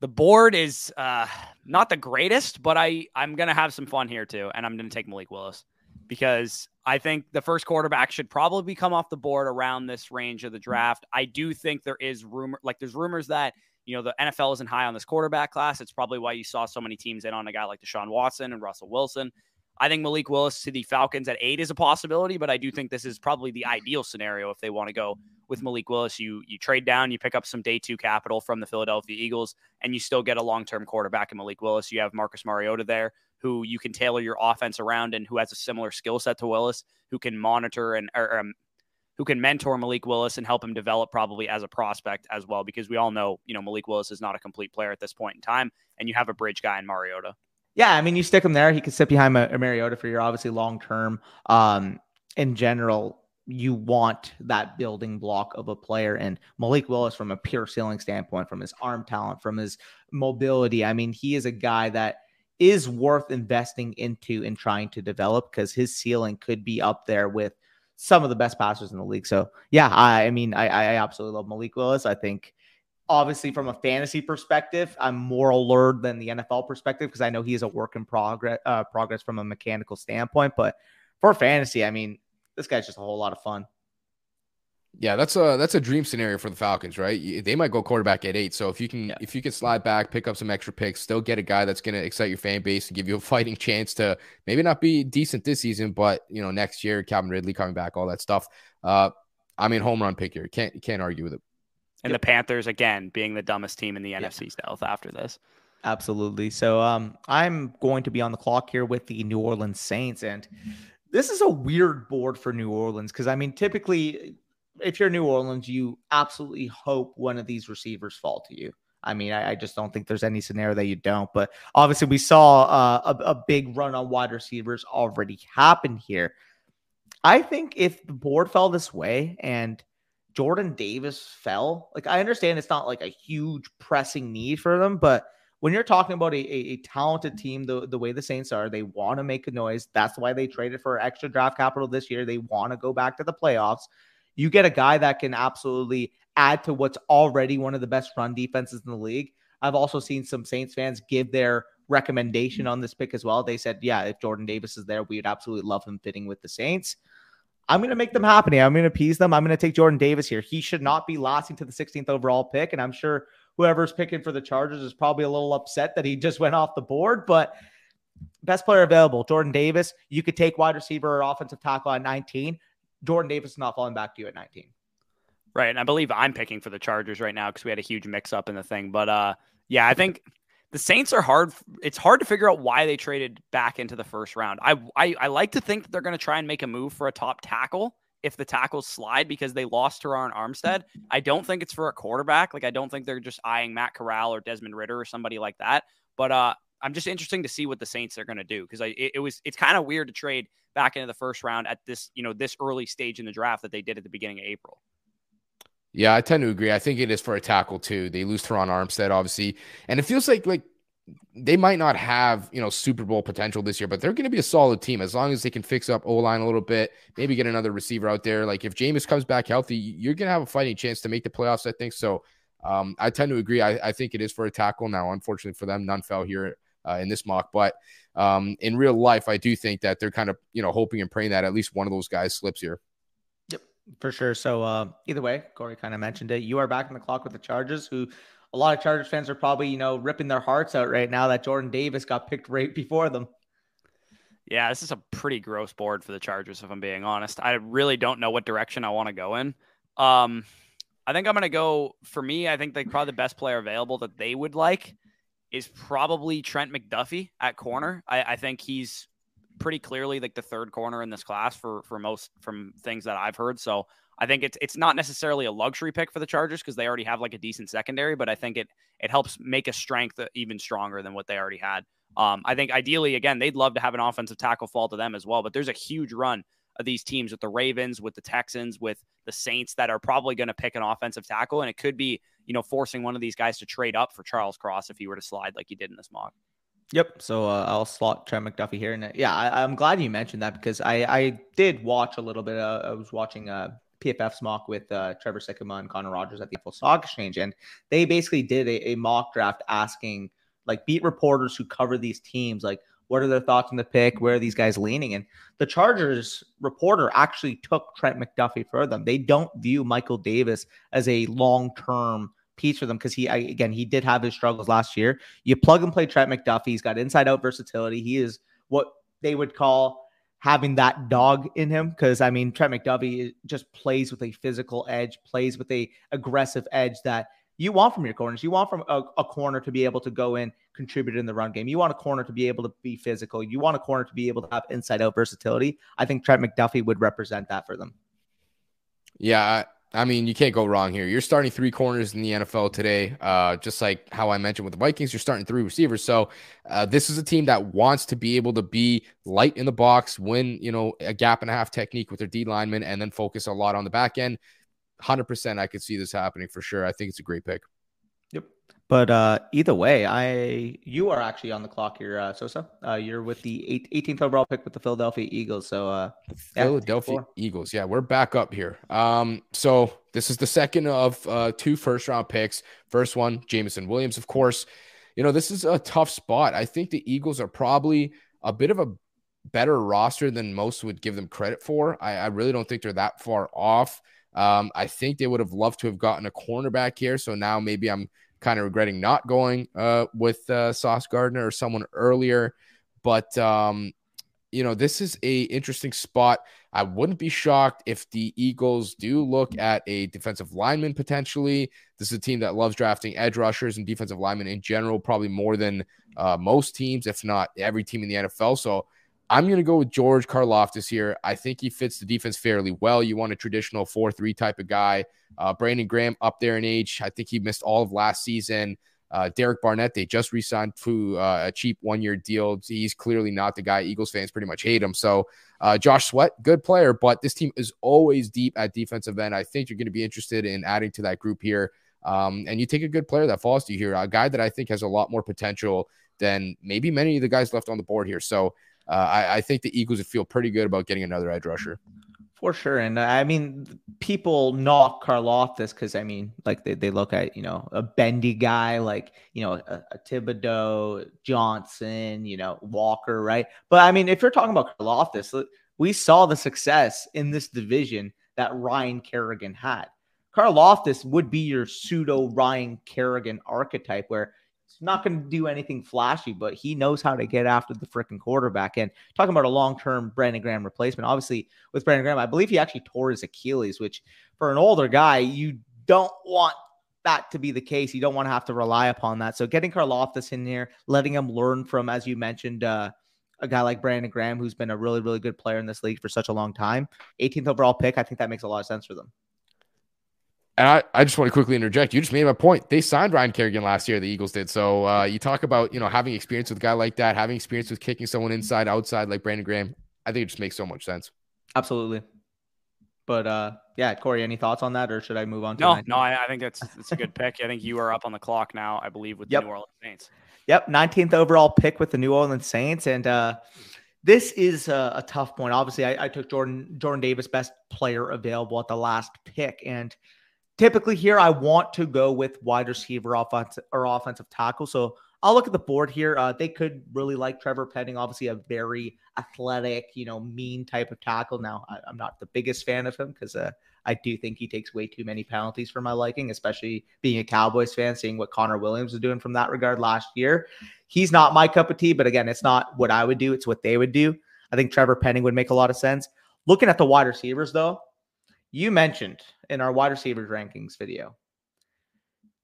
Speaker 1: The board is uh, not the greatest, but I I'm gonna have some fun here too, and I'm gonna take Malik Willis because I think the first quarterback should probably come off the board around this range of the draft. I do think there is rumor, like there's rumors that you know the NFL isn't high on this quarterback class. It's probably why you saw so many teams in on a guy like Deshaun Watson and Russell Wilson. I think Malik Willis to the Falcons at eight is a possibility, but I do think this is probably the ideal scenario if they want to go with Malik Willis. You you trade down, you pick up some day two capital from the Philadelphia Eagles, and you still get a long term quarterback in Malik Willis. You have Marcus Mariota there, who you can tailor your offense around, and who has a similar skill set to Willis, who can monitor and or, um, who can mentor Malik Willis and help him develop probably as a prospect as well. Because we all know, you know, Malik Willis is not a complete player at this point in time, and you have a bridge guy in Mariota.
Speaker 3: Yeah, I mean, you stick him there. He could sit behind a, a Mariota for your obviously long term. Um, in general, you want that building block of a player. And Malik Willis, from a pure ceiling standpoint, from his arm talent, from his mobility, I mean, he is a guy that is worth investing into and trying to develop because his ceiling could be up there with some of the best passers in the league. So, yeah, I, I mean, I, I absolutely love Malik Willis. I think obviously from a fantasy perspective, I'm more allured than the NFL perspective because I know he is a work in progress uh, progress from a mechanical standpoint. But for fantasy, I mean, this guy's just a whole lot of fun.
Speaker 2: Yeah, that's a that's a dream scenario for the Falcons, right? They might go quarterback at eight. So if you can yeah. if you can slide back, pick up some extra picks, still get a guy that's going to excite your fan base and give you a fighting chance to maybe not be decent this season, but you know next year, Calvin Ridley coming back, all that stuff. Uh, I mean, home run pick here. Can't can't argue with it.
Speaker 1: And yep. the Panthers again being the dumbest team in the yeah. NFC South after this.
Speaker 3: Absolutely. So um, I'm going to be on the clock here with the New Orleans Saints, and this is a weird board for New Orleans because I mean, typically, if you're New Orleans, you absolutely hope one of these receivers fall to you. I mean, I, I just don't think there's any scenario that you don't. But obviously, we saw uh, a, a big run on wide receivers already happen here. I think if the board fell this way and Jordan Davis fell. Like I understand it's not like a huge pressing need for them, but when you're talking about a, a, a talented team, the, the way the Saints are, they want to make a noise. That's why they traded for extra draft capital this year. They want to go back to the playoffs. You get a guy that can absolutely add to what's already one of the best run defenses in the league. I've also seen some Saints fans give their recommendation on this pick as well. They said, yeah, if Jordan Davis is there, we'd absolutely love him fitting with the Saints. I'm going to make them happen. I'm going to appease them. I'm going to take Jordan Davis here. He should not be lasting to the 16th overall pick. And I'm sure whoever's picking for the Chargers is probably a little upset that he just went off the board. But best player available, Jordan Davis. You could take wide receiver or offensive tackle at 19. Jordan Davis is not falling back to you at 19.
Speaker 1: Right. And I believe I'm picking for the Chargers right now because we had a huge mix up in the thing. But uh, yeah, I think the Saints are hard. It's hard to figure out why they traded back into the first round. I I, I like to think that they're going to try and make a move for a top tackle if the tackles slide because they lost Terron Armstead. I don't think it's for a quarterback. Like I don't think they're just eyeing Matt Corral or Desmond Ridder or somebody like that. But uh, I'm just interesting to see what the Saints are going to do because I it, it was it's kind of weird to trade back into the first round at this you know this early stage in the draft that they did at the beginning of April.
Speaker 2: Yeah, I tend to agree. I think it is for a tackle too. They lose Terron Armstead, obviously, and it feels like like they might not have you know Super Bowl potential this year, but they're going to be a solid team as long as they can fix up O line a little bit. Maybe get another receiver out there. Like if Jameis comes back healthy, you're going to have a fighting chance to make the playoffs. I think so. um, I tend to agree. I, I, think it is for a tackle. Now, unfortunately for them, none fell here uh, in this mock. But um, in real life, I do think that they're kind of you know hoping and praying that at least one of those guys slips here.
Speaker 3: For sure. So uh, either way, Corey kind of mentioned it. You are back in the clock with the Chargers, who a lot of Chargers fans are probably you know ripping their hearts out right now that Jordan Davis got picked right before them.
Speaker 1: Yeah, this is a pretty gross board for the Chargers, if I'm being honest. I really don't know what direction I want to go in. Um, I think I'm going to go for me. I think like probably the best player available that they would like is probably Trent McDuffie at corner. I, I think he's pretty clearly like the third corner in this class for for most from things that I've heard. So I think it's it's not necessarily a luxury pick for the Chargers because they already have like a decent secondary, but I think it it helps make a strength even stronger than what they already had. Um, I think ideally, again, they'd love to have an offensive tackle fall to them as well, but there's a huge run of these teams with the Ravens, with the Texans, with the Saints that are probably going to pick an offensive tackle. And it could be, you know, forcing one of these guys to trade up for Charles Cross if he were to slide like he did in this mock.
Speaker 3: Yep. So uh, I'll slot Trent McDuffie here. And uh, yeah, I, am glad you mentioned that because I, I did watch a little bit. Uh, I was watching uh, PFF's mock with uh, Trevor Sikkema and Connor Rogers at the Full Stock Exchange. And they basically did a, a mock draft asking like beat reporters who cover these teams, like, what are their thoughts on the pick? Where are these guys leaning? And the Chargers reporter actually took Trent McDuffie for them. They don't view Michael Davis as a long term piece for them because he, again, he did have his struggles last year. You plug and play Trent McDuffie. He's got inside out versatility. He is what they would call having that dog in him because I mean Trent McDuffie eh, just plays with a physical edge, plays with a aggressive edge that you want from your corners. You want from a, a, corner to be able to go in, contribute in the run game. You want a corner to be able to be physical. You want a corner to be able to have inside out versatility. I think Trent McDuffie would represent that for them.
Speaker 2: Yeah. I mean, you can't go wrong here. You're starting three corners in the NFL today, uh, just like how I mentioned with the Vikings. You're starting three receivers, so uh, this is a team that wants to be able to be light in the box, win you know a gap and a half technique with their D linemen, and then focus a lot on the back end. 100% I could see this happening for sure. I think it's a great pick.
Speaker 3: But uh, either way, I you are actually on the clock here, uh, Sosa. Uh, you're with the eight, 18th overall pick with the Philadelphia Eagles. So uh,
Speaker 2: Philadelphia yeah, Eagles. Yeah, we're back up here. Um, so this is the second of uh, two first round picks. First one, Jameson Williams, of course. You know this is a tough spot. I think the Eagles are probably a bit of a better roster than most would give them credit for. I, I really don't think they're that far off. Um, I think they would have loved to have gotten a cornerback here. So now maybe I'm kind of regretting not going uh, with uh, Sauce Gardner or someone earlier. But um, you know, this is a interesting spot. I wouldn't be shocked if the Eagles do look at a defensive lineman potentially. This is a team that loves drafting edge rushers and defensive linemen in general, probably more than uh, most teams, if not every team in the NFL. So I'm going to go with George Karlaftis here. I think he fits the defense fairly well. You want a traditional 4 3 type of guy. Uh, Brandon Graham up there in age. I think he missed all of last season. Uh, Derek Barnett, they just re signed to uh, a cheap one year deal. He's clearly not the guy. Eagles fans pretty much hate him. So, uh, Josh Sweat, good player, but this team is always deep at defensive end. I think you're going to be interested in adding to that group here. Um, and you take a good player that falls to you here, a guy that I think has a lot more potential than maybe many of the guys left on the board here. So, uh, I, I, think the Eagles would feel pretty good about getting another edge rusher.
Speaker 3: For sure. And uh, I mean, people knock Karlaftis because, I mean, like they, they look at, you know, a bendy guy like, you know, a, a Thibodeaux, Johnson, you know, Walker, right? But I mean, if you're talking about Karlaftis, we saw the success in this division that Ryan Kerrigan had. Karlaftis would be your pseudo Ryan Kerrigan archetype where not going to do anything flashy, but he knows how to get after the freaking quarterback. And talking about a long term Brandon Graham replacement, obviously with Brandon Graham, I believe he actually tore his Achilles, which for an older guy, you don't want that to be the case. You don't want to have to rely upon that. So getting Karlaftis in here, letting him learn from, as you mentioned, uh, a guy like Brandon Graham, who's been a really, really good player in this league for such a long time. 18th overall pick, I think that makes a lot of sense for them.
Speaker 2: And I, I just want to quickly interject. You just made my point. They signed Ryan Kerrigan last year. The Eagles did. So uh, you talk about you know having experience with a guy like that, having experience with kicking someone inside, outside like Brandon Graham. I think it just makes so much sense.
Speaker 3: Absolutely. But uh, yeah, Corey, any thoughts on that, or should I move on?
Speaker 1: to No, no, I, I, think that's that's a good pick. I think you are up on the clock now. I believe with yep. the New Orleans Saints.
Speaker 3: Yep, 19th overall pick with the New Orleans Saints, and uh, this is a, a tough point. Obviously, I, I took Jordan Jordan Davis, best player available at the last pick, and typically here I want to go with wide receiver, offensive or offensive tackle. So I'll look at the board here. Uh, they could really like Trevor Penning, obviously a very athletic, you know, mean type of tackle. Now I, am not the biggest fan of him because uh, I do think he takes way too many penalties for my liking, especially being a Cowboys fan, seeing what Connor Williams was doing from that regard last year. He's not my cup of tea, but again, it's not what I would do, it's what they would do. I think Trevor Penning would make a lot of sense. Looking at the wide receivers, though, you mentioned in our wide receivers rankings video,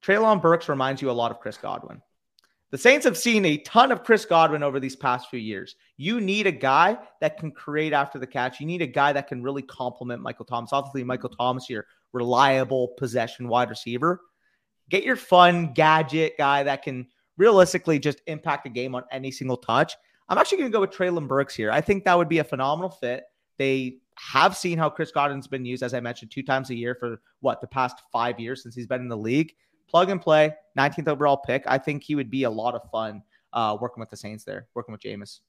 Speaker 3: Treylon Burks reminds you a lot of Chris Godwin. The Saints have seen a ton of Chris Godwin over these past few years. You need a guy that can create after the catch. You need a guy that can really complement Michael Thomas. Obviously, Michael Thomas, your reliable possession wide receiver. Get your fun gadget guy that can realistically just impact the game on any single touch. I'm actually going to go with Treylon Burks here. I think that would be a phenomenal fit. They have seen how Chris Godwin's been used, as I mentioned, two times a year for what the past five years since he's been in the league plug and play, 19th overall pick. I think he would be a lot of fun uh, working with the Saints there, working with Jameis.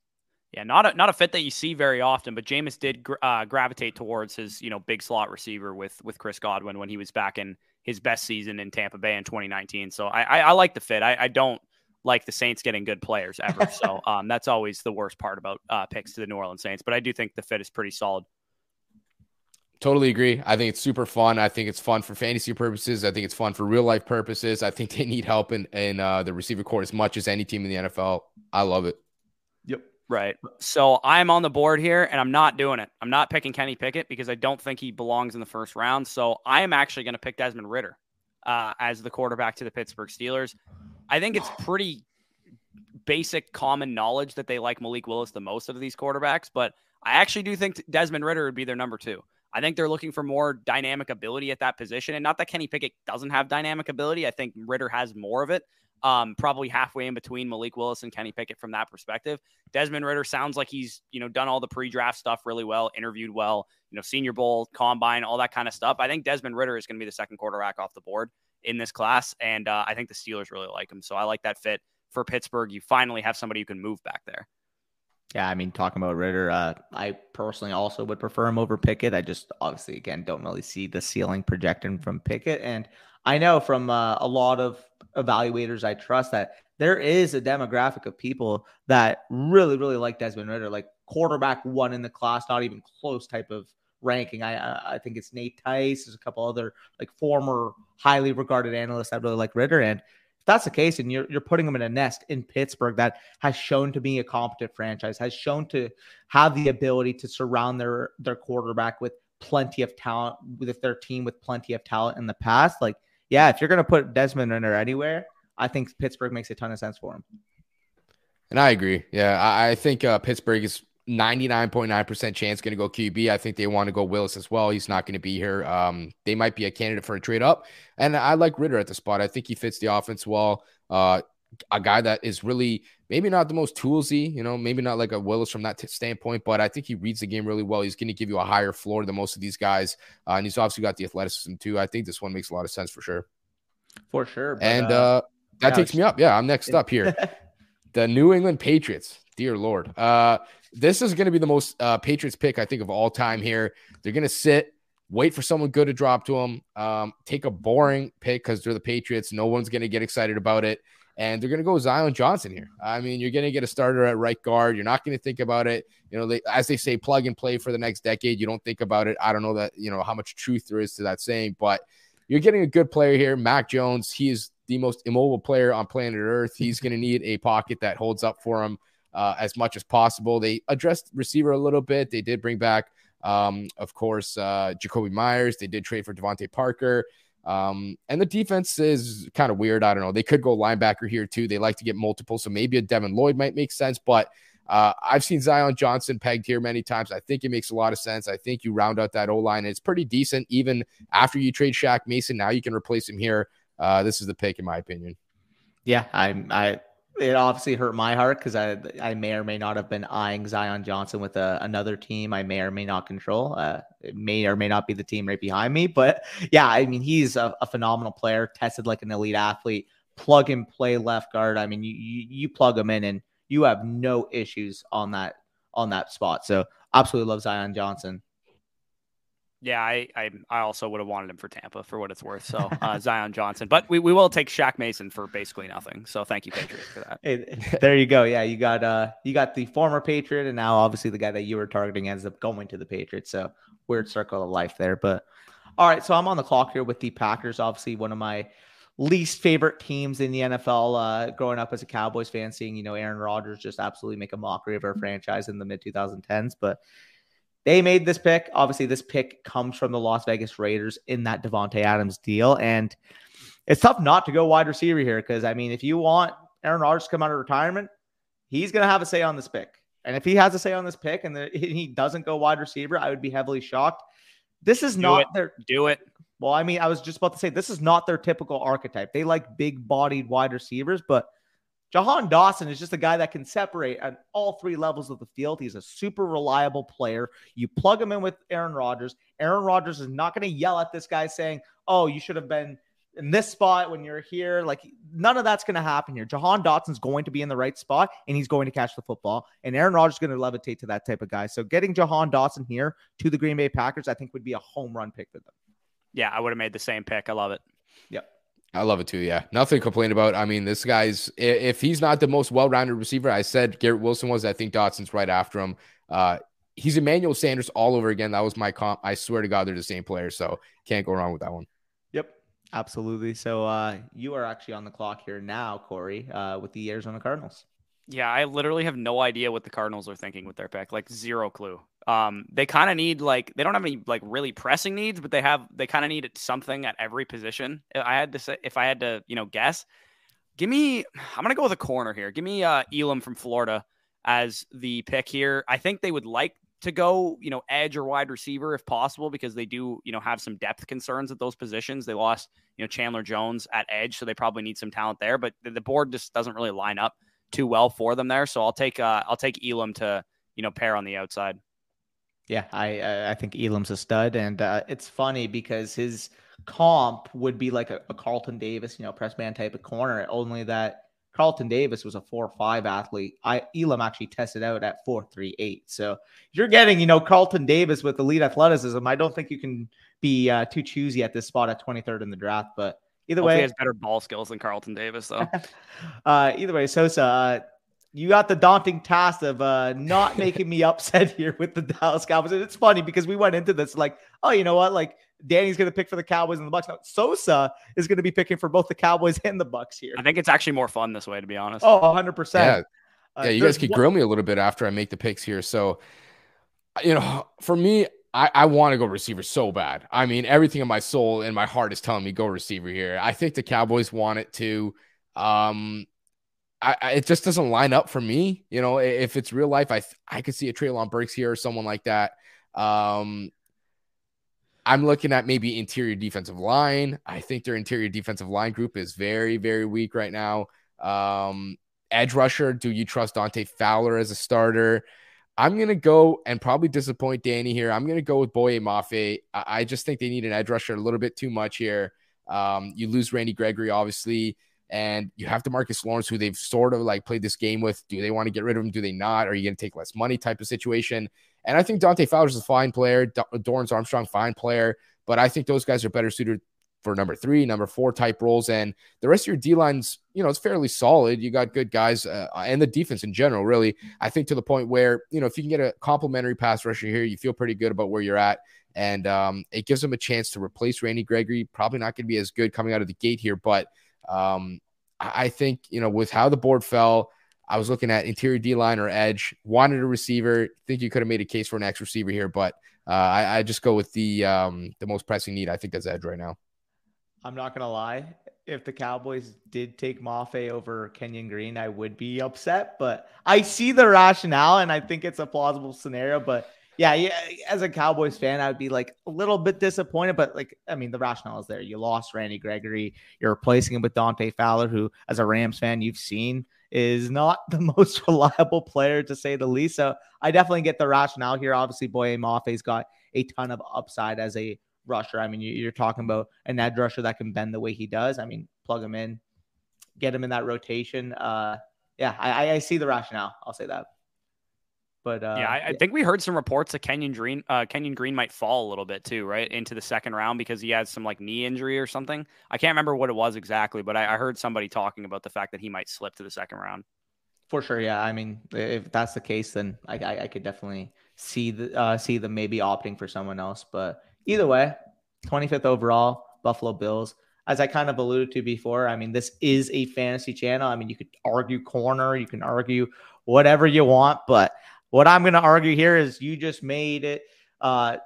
Speaker 1: Yeah, not a not a fit that you see very often, but Jameis did uh, gravitate towards his you know big slot receiver with with Chris Godwin when he was back in his best season in Tampa Bay in 2019. So I I, I like the fit. I, I, don't like the Saints getting good players ever. so um, that's always the worst part about uh, picks to the New Orleans Saints. But I do think the fit is pretty solid.
Speaker 2: Totally agree. I think it's super fun. I think it's fun for fantasy purposes. I think it's fun for real life purposes. I think they need help in, in uh, the receiver court as much as any team in the NFL. I love it.
Speaker 1: Yep. Right. So I'm on the board here and I'm not doing it. I'm not picking Kenny Pickett because I don't think he belongs in the first round. So I am actually going to pick Desmond Ridder uh, as the quarterback to the Pittsburgh Steelers. I think it's pretty basic common knowledge that they like Malik Willis the most of these quarterbacks, but I actually do think Desmond Ridder would be their number two. I think they're looking for more dynamic ability at that position. And not that Kenny Pickett doesn't have dynamic ability. I think Ridder has more of it. Um, probably halfway in between Malik Willis and Kenny Pickett from that perspective. Desmond Ridder sounds like he's, you know, done all the pre-draft stuff really well, interviewed well, you know, senior bowl, combine, all that kind of stuff. I think Desmond Ridder is going to be the second quarterback off the board in this class. And uh, I think the Steelers really like him. So I like that fit for Pittsburgh. You finally have somebody who can move back there.
Speaker 3: Yeah, I mean, talking about Ridder, uh, I personally also would prefer him over Pickett. I just obviously, again, don't really see the ceiling projecting from Pickett. And I know from uh, a lot of evaluators I trust that there is a demographic of people that really, really like Desmond Ridder, like quarterback one in the class, not even close type of ranking. I I think it's Nate Tice, there's a couple other like former highly regarded analysts that really like Ridder, And that's the case, and you're you're putting them in a nest in Pittsburgh that has shown to be a competent franchise, has shown to have the ability to surround their their quarterback with plenty of talent, with their team with plenty of talent in the past. Like, yeah, if you're gonna put Desmond Ridder anywhere, I think Pittsburgh makes a ton of sense for him.
Speaker 2: And I agree. Yeah, I, I think uh, Pittsburgh is 99.9% chance going to go QB. I think they want to go Willis as well. He's not going to be here. Um, they might be a candidate for a trade up. And I like Ridder at the spot. I think he fits the offense well. Uh, a guy that is really maybe not the most toolsy, you know, maybe not like a Willis from that t- standpoint, but I think he reads the game really well. He's going to give you a higher floor than most of these guys. Uh, and he's obviously got the athleticism too. I think this one makes a lot of sense for sure.
Speaker 3: For sure.
Speaker 2: But, and uh, uh that yeah, takes me up. Yeah, I'm next up here. the New England Patriots. Dear Lord. Uh, this is going to be the most uh, Patriots pick, I think, of all time here. They're going to sit, wait for someone good to drop to them, um, take a boring pick because they're the Patriots. No one's going to get excited about it. And they're going to go Zion Johnson here. I mean, you're going to get a starter at right guard. You're not going to think about it. You know, they, as they say, plug and play for the next decade. You don't think about it. I don't know that, you know, how much truth there is to that saying, but you're getting a good player here. Mac Jones, he is the most immobile player on planet Earth. He's going to need a pocket that holds up for him uh, as much as possible. They addressed receiver a little bit. They did bring back, um, of course, uh, Jakobi Meyers. They did trade for DeVante Parker. Um, and the defense is kind of weird. I don't know. They could go linebacker here too. They like to get multiple, so maybe a Devin Lloyd might make sense. But uh, I've seen Zion Johnson pegged here many times. I think it makes a lot of sense. I think you round out that O line. It's pretty decent even after you trade Shaq Mason. Now you can replace him here. Uh, this is the pick, in my opinion.
Speaker 3: Yeah, I I it obviously hurt my heart because I I may or may not have been eyeing Zion Johnson with a, another team I may or may not control. Uh, it may or may not be the team right behind me, but yeah, I mean he's a, a phenomenal player, tested like an elite athlete, plug and play left guard. I mean you, you you plug him in and you have no issues on that on that spot. So absolutely love Zion Johnson.
Speaker 1: Yeah, I, I, I also would have wanted him for Tampa for what it's worth. So uh, Zion Johnson, but we, we will take Shaq Mason for basically nothing. So thank you, Patriots, for that.
Speaker 3: Hey, there you go. Yeah, you got uh you got the former Patriot, and now obviously the guy that you were targeting ends up going to the Patriots. So weird circle of life there. But all right, so I'm on the clock here with the Packers. Obviously, one of my least favorite teams in the NFL. Uh, growing up as a Cowboys fan, seeing you know Aaron Rodgers just absolutely make a mockery of our franchise in the mid 2010s, but they made this pick. Obviously, this pick comes from the Las Vegas Raiders in that Davante Adams deal. And it's tough not to go wide receiver here because, I mean, if you want Aaron Rodgers to come out of retirement, he's going to have a say on this pick. And if he has a say on this pick and the, he doesn't go wide receiver, I would be heavily shocked. This is
Speaker 1: Do
Speaker 3: not
Speaker 1: it.
Speaker 3: their.
Speaker 1: Do it.
Speaker 3: Well, I mean, I was just about to say this is not their typical archetype. They like big bodied wide receivers, but Jahan Dotson is just a guy that can separate on all three levels of the field. He's a super reliable player. You plug him in with Aaron Rodgers. Aaron Rodgers is not going to yell at this guy saying, Oh, you should have been in this spot when you're here. Like, none of that's going to happen here. Jahan Dotson's going to be in the right spot and he's going to catch the football. And Aaron Rodgers is going to levitate to that type of guy. So, getting Jahan Dotson here to the Green Bay Packers, I think would be a home run pick for them.
Speaker 1: Yeah, I would have made the same pick. I love it.
Speaker 3: Yep.
Speaker 2: I love it too. Yeah, nothing to complain about. I mean, this guy's if he's not the most well-rounded receiver, I said Garrett Wilson was. I think Dotson's right after him. Uh, he's Emmanuel Sanders all over again. That was my comp. I swear to God, they're the same player, so can't go wrong with that one.
Speaker 3: Yep, absolutely. So uh, you are actually on the clock here now, Corey, uh, with the Arizona Cardinals.
Speaker 1: Yeah, I literally have no idea what the Cardinals are thinking with their pick. Like zero clue. Um, they kind of need like they don't have any like really pressing needs, but they have they kind of need something at every position. If I had to say if I had to you know guess, give me I'm gonna go with a corner here. Give me uh, Elam from Florida as the pick here. I think they would like to go you know edge or wide receiver if possible because they do you know have some depth concerns at those positions. They lost you know Chandler Jones at edge, so they probably need some talent there. But the, board just doesn't really line up too well for them there. So I'll take uh, I'll take Elam to you know pair on the outside.
Speaker 3: Yeah, I I think Elam's a stud, and uh, it's funny because his comp would be like a, a Carlton Davis, you know, press man type of corner. Only that Carlton Davis was a four five athlete. I Elam actually tested out at four three eight. So you're getting, you know, Carlton Davis with elite athleticism. I don't think you can be uh, too choosy at this spot at 23rd in the draft. But either
Speaker 1: Hopefully
Speaker 3: way,
Speaker 1: he has better ball skills than Carlton Davis though.
Speaker 3: uh, either way, Sosa, uh, you got the daunting task of uh, not making me upset here with the Dallas Cowboys. And it's funny because we went into this like, oh, you know what? Like Danny's going to pick for the Cowboys and the Bucks. Now, Sosa is going to be picking for both the Cowboys and the Bucks here.
Speaker 1: I think it's actually more fun this way, to be honest.
Speaker 3: Oh, 100%.
Speaker 2: Yeah,
Speaker 3: Uh,
Speaker 2: yeah. You guys could
Speaker 3: one-
Speaker 2: grill me a little bit after I make the picks here. So, you know, for me, I, I want to go receiver so bad. I mean, everything in my soul and my heart is telling me go receiver here. I think the Cowboys want it to. Um, I, I it just doesn't line up for me. You know, if it's real life, I I could see a Treylon Burks here or someone like that. Um, I'm looking at maybe interior defensive line. I think their interior defensive line group is very, very weak right now. Um, edge rusher, do you trust Dante Fowler as a starter? I'm gonna go and probably disappoint Danny here. I'm gonna go with Boye Mafe. I, I just think they need an edge rusher a little bit too much here. Um, you lose Randy Gregory, obviously, and you have to Marcus Lawrence, who they've sort of like played this game with. Do they want to get rid of him? Do they not? Are you gonna take less money type of situation? And I think Dante Fowler's a fine player. Do- Dorance Armstrong, fine player, but I think those guys are better suited for number three, number four type roles. And the rest of your D lines, you know, it's fairly solid. You got good guys uh, and the defense in general, really. I think to the point where, you know, if you can get a complimentary pass rusher here, you feel pretty good about where you're at. And um, it gives them a chance to replace Randy Gregory. Probably not going to be as good coming out of the gate here, but um, I think, you know, with how the board fell, I was looking at interior D line or edge, wanted a receiver. Think you could have made a case for an X receiver here, but uh, I, I just go with the um, the most pressing need. I think that's edge right now.
Speaker 3: I'm not gonna lie. If the Cowboys did take Mafe over Kenyon Green, I would be upset. But I see the rationale, and I think it's a plausible scenario. But yeah, yeah, as a Cowboys fan, I would be like a little bit disappointed. But like, I mean, the rationale is there. You lost Randy Gregory. You're replacing him with Dante Fowler, who, as a Rams fan, you've seen is not the most reliable player to say the least. So I definitely get the rationale here. Obviously, Boye Mafe's got a ton of upside as a rusher. I mean, you- you're talking about an edge rusher that can bend the way he does. I mean, plug him in, get him in that rotation. Uh, yeah, I- I see the rationale. I'll say that. But uh,
Speaker 1: yeah, I, I, think we heard some reports that Kenyon Green, uh, Kenyon Green might fall a little bit too, right into the second round because he has some like knee injury or something. I can't remember what it was exactly, but I, I heard somebody talking about the fact that he might slip to the second round.
Speaker 3: For sure, yeah. I mean, if that's the case, then I, I, I could definitely see the uh, see them maybe opting for someone else. But either way, 25th overall, Buffalo Bills. As I kind of alluded to before, I mean, this is a fantasy channel. I mean, you could argue corner, you can argue whatever you want, but what I'm going to argue here is you just made it uh,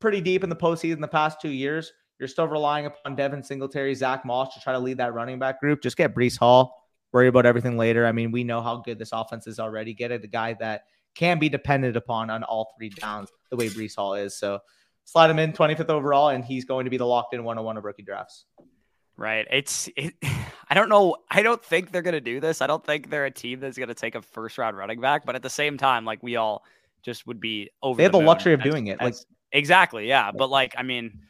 Speaker 3: pretty deep in the postseason the past two years. You're still relying upon Devin Singletary, Zach Moss to try to lead that running back group. Just get Breece Hall. Worry about everything later. I mean, we know how good this offense is already. Get it, the guy that can be depended upon on all three downs, the way Breece Hall is. So slide him in 25th overall, and he's going to be the locked in 101 of rookie drafts.
Speaker 1: Right. It's it, I don't know. I don't think they're gonna do this. I don't think they're a team that's gonna take a first round running back. But at the same time, like we all just would be over.
Speaker 3: They have
Speaker 1: the,
Speaker 3: the luxury of doing it. Like
Speaker 1: exactly, yeah. But like, I mean,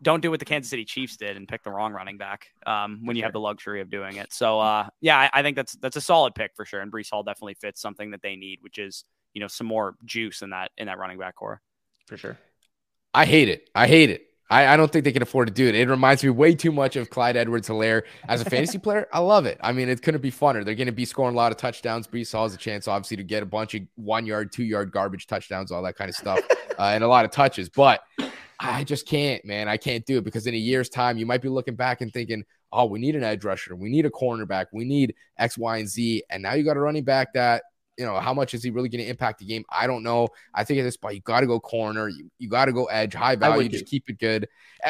Speaker 1: don't do what the Kansas City Chiefs did and pick the wrong running back um, when you have the luxury of doing it. So uh, yeah, I, I, think that's that's a solid pick for sure. And Breece Hall definitely fits something that they need, which is you know some more juice in that in that running back corps
Speaker 3: for sure.
Speaker 2: I hate it. I hate it. I, I, don't think they can afford to do it. It reminds me way too much of Clyde Edwards Helaire. As a fantasy player, I love it. I mean, it couldn't be funner. They're going to be scoring a lot of touchdowns. Breece Hall has a chance, obviously, to get a bunch of one yard, two yard garbage touchdowns, all that kind of stuff, uh, and a lot of touches. But I just can't, man. I can't do it because in a year's time, you might be looking back and thinking, oh, we need an edge rusher. We need a cornerback. We need X, Y, and Z. And now you got a running back that you know, how much is he really going to impact the game? I don't know. I think at this point, you got to go corner. You, you got to go edge, high value, just keep it good.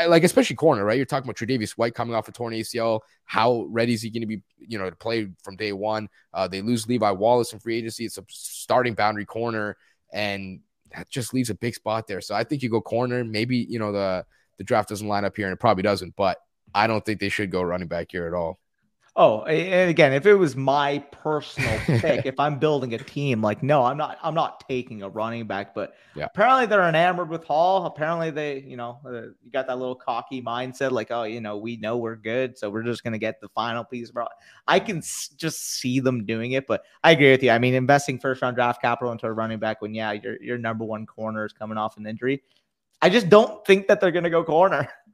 Speaker 2: Like, especially corner, right? You're talking about Tre'Davious White coming off a torn ACL. How ready is he going to be, you know, to play from day one? Uh, they lose Levi Wallace in free agency. It's a starting boundary corner, and that just leaves a big spot there. So I think you go corner. Maybe, you know, the, the draft doesn't line up here, and it probably doesn't, but I don't think they should go running back here at all.
Speaker 3: Oh, and again, if it was my personal pick, if I'm building a team, like no, I'm not. I'm not taking a running back. But yeah. apparently they're enamored with Hall. Apparently they, you know, uh, you got that little cocky mindset, like oh, you know, we know we're good, so we're just gonna get the final piece. Bro, I can s- just see them doing it. But I agree with you. I mean, investing first round draft capital into a running back when yeah, your your number one corner is coming off an injury. I just don't think that they're gonna go corner.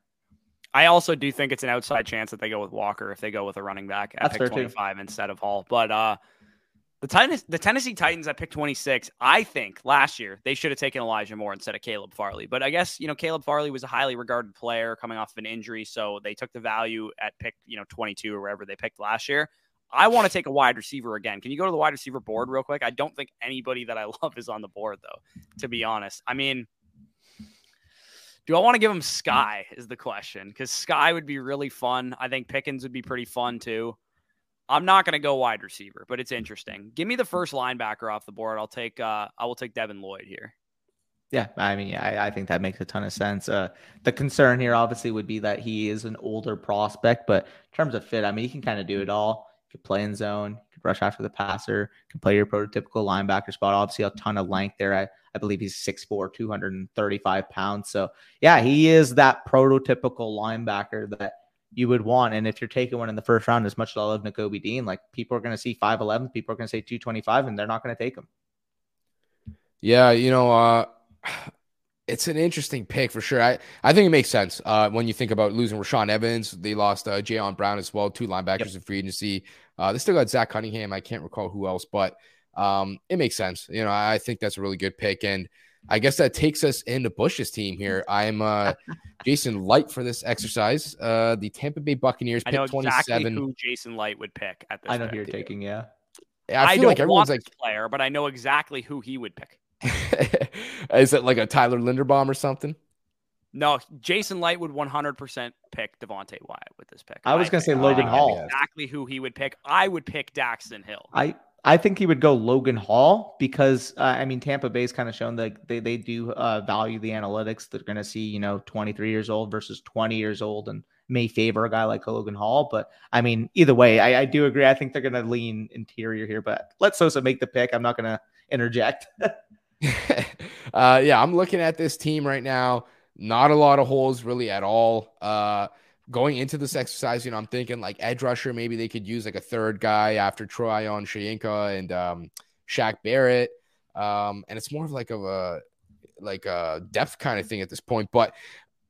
Speaker 1: I also do think it's an outside chance that they go with Walker if they go with a running back at That's pick 25 too. instead of Hall. But uh, the Titans, the Tennessee Titans at pick 26, I think last year they should have taken Elijah Moore instead of Caleb Farley. But I guess, you know, Caleb Farley was a highly regarded player coming off of an injury. So they took the value at pick, you know, 22 or wherever they picked last year. I want to take a wide receiver again. Can you go to the wide receiver board real quick? I don't think anybody that I love is on the board, though, to be honest. I mean, do I want to give him Sky? Is the question because Sky would be really fun. I think Pickens would be pretty fun too. I'm not going to go wide receiver, but it's interesting. Give me the first linebacker off the board. I'll take. Uh, I will take Devin Lloyd here.
Speaker 3: Yeah, I mean, I, I think that makes a ton of sense. Uh, the concern here, obviously, would be that he is an older prospect, but in terms of fit, I mean, he can kind of do it all. He could play in zone, rush after the passer, can play your prototypical linebacker spot. Obviously, a ton of length there. I, I believe he's 6'4, 235 pounds. So, yeah, he is that prototypical linebacker that you would want. And if you're taking one in the first round, as much as I love Nakobe Dean, like people are going to see 5'11, people are going to say 225, and they're not going to take him.
Speaker 2: Yeah, you know, uh, it's an interesting pick for sure. I, I think it makes sense uh, when you think about losing Rashaan Evans. They lost uh, Jayon Brown as well, two linebackers yep. in free agency. Uh, they still got Zach Cunningham. I can't recall who else, but um, it makes sense. You know, I think that's a really good pick. And I guess that takes us into Bush's team here. I'm uh, Jason Licht for this exercise. Uh, the Tampa Bay Buccaneers pick I know exactly 27.
Speaker 1: who Jason Licht would pick at this. I
Speaker 3: know who you're taking, yeah.
Speaker 2: yeah I feel I like everyone's like
Speaker 1: player, but I know exactly who he would pick.
Speaker 2: Is it like a Tyler Linderbaum or something?
Speaker 1: No, Jason Licht would 100% pick Devonte Wyatt with this pick.
Speaker 3: I was going to say Logan Hall.
Speaker 1: Exactly who he would pick. I would pick Daxton Hill.
Speaker 3: I I think he would go Logan Hall because uh, I mean Tampa Bay's kind of shown that they they do uh, value the analytics. They're going to see you know 23 years old versus 20 years old and may favor a guy like Logan Hall. But I mean either way, I, I do agree. I think they're going to lean interior here. But let Sosa make the pick. I'm not going to interject.
Speaker 2: uh, yeah, I'm looking at this team right now. Not a lot of holes really at all. Uh, going into this exercise, you know, I'm thinking like edge rusher, maybe they could use like a third guy after Tryon-Shoyinka and um, Shaq Barrett. Um, and it's more of like of a like a depth kind of thing at this point. But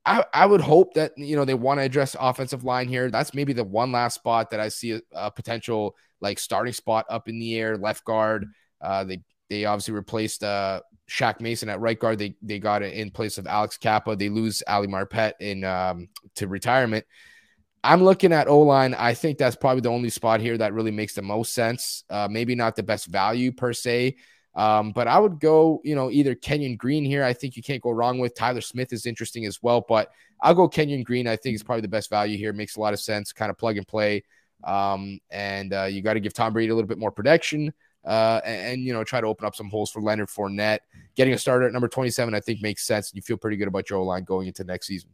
Speaker 2: I, I would hope that you know they want to address offensive line here. That's maybe the one last spot that I see a, a potential like starting spot up in the air, left guard. Uh, they they obviously replaced uh, Shaq Mason at right guard. They they got it in place of Alex Cappa. They lose Ali Marpet in um, to retirement. I'm looking at O line. I think that's probably the only spot here that really makes the most sense. Uh, maybe not the best value per se, um, but I would go, you know, either Kenyon Green here. I think you can't go wrong with Tyler Smith is interesting as well, but I'll go Kenyon Green. I think is probably the best value here. Makes a lot of sense, kind of plug and play. Um, and uh, you got to give Tom Brady a little bit more protection. Uh, and, and, you know, try to open up some holes for Leonard Fournette. Getting a starter at number 27, I think makes sense. You feel pretty good about your line going into next season.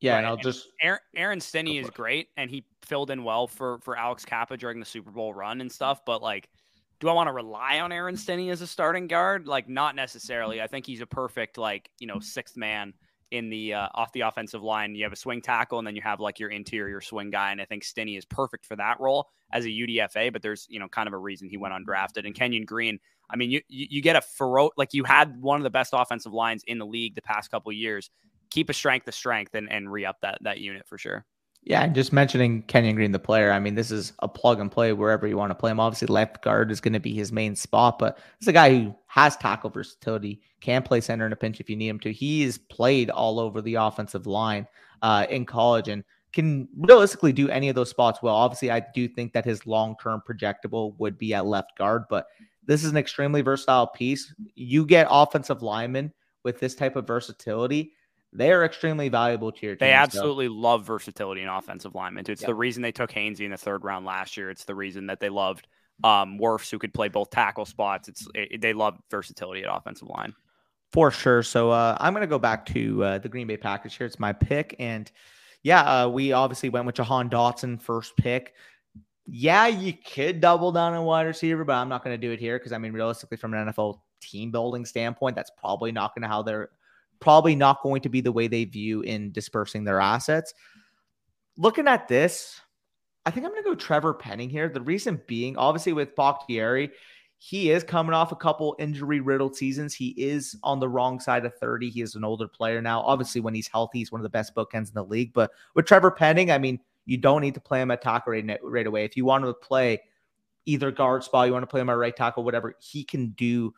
Speaker 3: Yeah, right. and I'll just
Speaker 1: Aaron, Aaron Stinnie is great, and he filled in well for for Alex Cappa during the Super Bowl run and stuff. But like, do I want to rely on Aaron Stinnie as a starting guard? Like, not necessarily. I think he's a perfect like you know sixth man in the uh, off the offensive line. You have a swing tackle, and then you have like your interior swing guy. And I think Stinnie is perfect for that role as a UDFA. But there's you know kind of a reason he went undrafted. And Kenyon Green, I mean, you you get a fero like you had one of the best offensive lines in the league the past couple years. Keep a strength of strength and and re up that that unit for sure.
Speaker 3: Yeah, and just mentioning Kenyon Green, the player. I mean, this is a plug and play wherever you want to play him. Obviously, left guard is going to be his main spot, but is a guy who has tackle versatility, can play center in a pinch if you need him to. He He's played all over the offensive line uh, in college and can realistically do any of those spots well. Obviously, I do think that his long term projectable would be at left guard, but this is an extremely versatile piece. You get offensive linemen with this type of versatility they are extremely valuable to your team.
Speaker 1: They absolutely so. love versatility in offensive linemen. It's yep. the reason they took Hainsey in the third round last year. It's the reason that they loved um, who could play both tackle spots. It's it, they love versatility at offensive line.
Speaker 3: For sure. So uh, I'm going to go back to uh, the Green Bay Packers here. It's my pick. And yeah, uh, we obviously went with Jahan Dotson first pick. Yeah, you could double down on wide receiver, but I'm not going to do it here because I mean, realistically, from an NFL team building standpoint, that's probably not going to how they're probably not going to be the way they view in dispersing their assets. Looking at this, I think I'm going to go Trevor Penning here. The reason being, obviously, with Bakhtiari, he is coming off a couple injury riddled seasons. He is on the wrong side of 30. He is an older player now. Obviously, when he's healthy, he's one of the best bookends in the league. But with Trevor Penning, I mean, you don't need to play him at tackle right, right away. If you want to play either guard spot, you want to play him at right tackle, whatever, he can do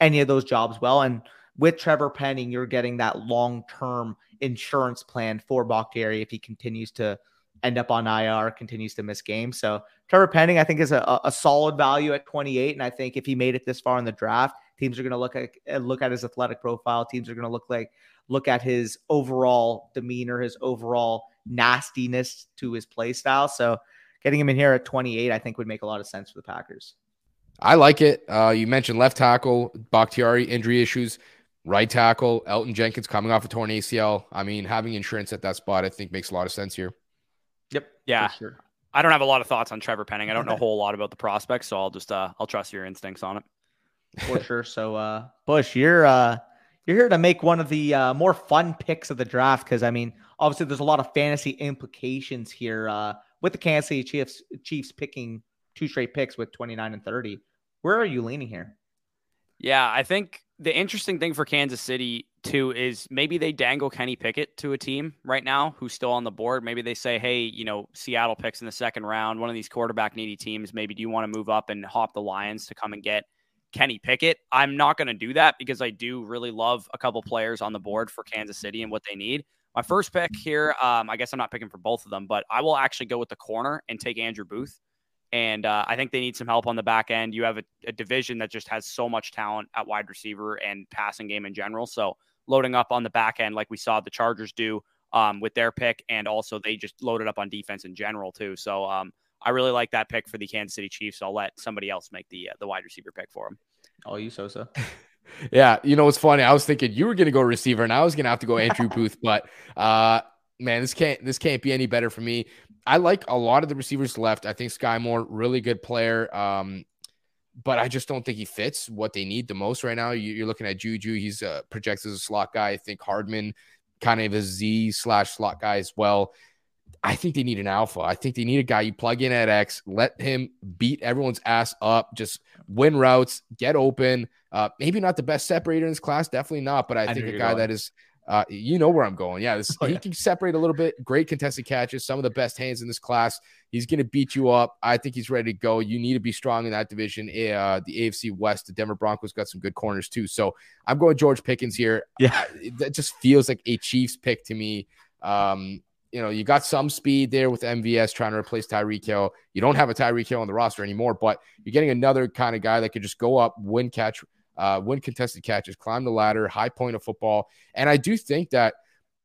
Speaker 3: any of those jobs well. And with Trevor Penning, you're getting that long term insurance plan for Bakhtiari if he continues to end up on IR, continues to miss games. So Trevor Penning, I think, is a, a solid value at 28. And I think if he made it this far in the draft, teams are going to look at uh, look at his athletic profile. Teams are going to look like look at his overall demeanor, his overall nastiness to his play style. So getting him in here at 28, I think would make a lot of sense for the Packers.
Speaker 2: I like it. Uh, you mentioned left tackle, Bakhtiari injury issues. Right tackle, Elgton Jenkins coming off a torn ACL. I mean, having insurance at that spot, I think makes a lot of sense here.
Speaker 1: Yep. Yeah. Sure. I don't have a lot of thoughts on Trevor Penning. I don't know a whole lot about the prospects, so I'll just uh I'll trust your instincts on it.
Speaker 3: For sure. So uh Bush, you're uh you're here to make one of the uh, more fun picks of the draft because I mean, obviously there's a lot of fantasy implications here uh with the Kansas City Chiefs Chiefs picking two straight picks with 29 and 30. Where are you leaning here?
Speaker 1: Yeah, I think the interesting thing for Kansas City too is maybe they dangle Kenny Pickett to a team right now who's still on the board. Maybe they say, "Hey, you know, Seattle picks in the second round, one of these quarterback needy teams. Maybe do you want to move up and hop the Lions to come and get Kenny Pickett?" I'm not going to do that because I do really love a couple players on the board for Kansas City and what they need. My first pick here, um, I guess I'm not picking for both of them, but I will actually go with the corner and take Andrew Booth. And uh, I think they need some help on the back end. You have a, a, division that just has so much talent at wide receiver and passing game in general. So loading up on the back end, like we saw the Chargers do um, with their pick, and also they just loaded up on defense in general too. So um, I really like that pick for the Kansas City Chiefs. I'll let somebody else make the uh, the wide receiver pick for them.
Speaker 3: Oh, you Sosa.
Speaker 2: yeah, you know what's funny? I was thinking you were going to go receiver, and I was going to have to go Andrew Booth, but uh, man, this can't this can't be any better for me. I like a lot of the receivers left. I think Skyy Moore, really good player. Um, but I just don't think he fits what they need the most right now. You're looking at Juju. He's uh, projects as a slot guy. I think Hardman, kind of a Z slash slot guy as well. I think they need an alpha. I think they need a guy you plug in at X, let him beat everyone's ass up, just win routes, get open. Uh, maybe not the best separator in this class, definitely not, but I, I think a guy going. that is uh, you know where I'm going. Yeah, this, oh, he can separate a little bit. Great contested catches, some of the best hands in this class. He's going to beat you up. I think he's ready to go. You need to be strong in that division. Uh, the AFC West, the Denver Broncos got some good corners too. So I'm going George Pickens here.
Speaker 3: Yeah,
Speaker 2: that just feels like a Chiefs pick to me. Um, you know, you got some speed there with MVS trying to replace Tyreek Hill. You don't have a Tyreek Hill on the roster anymore, but you're getting another kind of guy that could just go up, win catch uh, win contested catches, climb the ladder, high point of football. And I do think that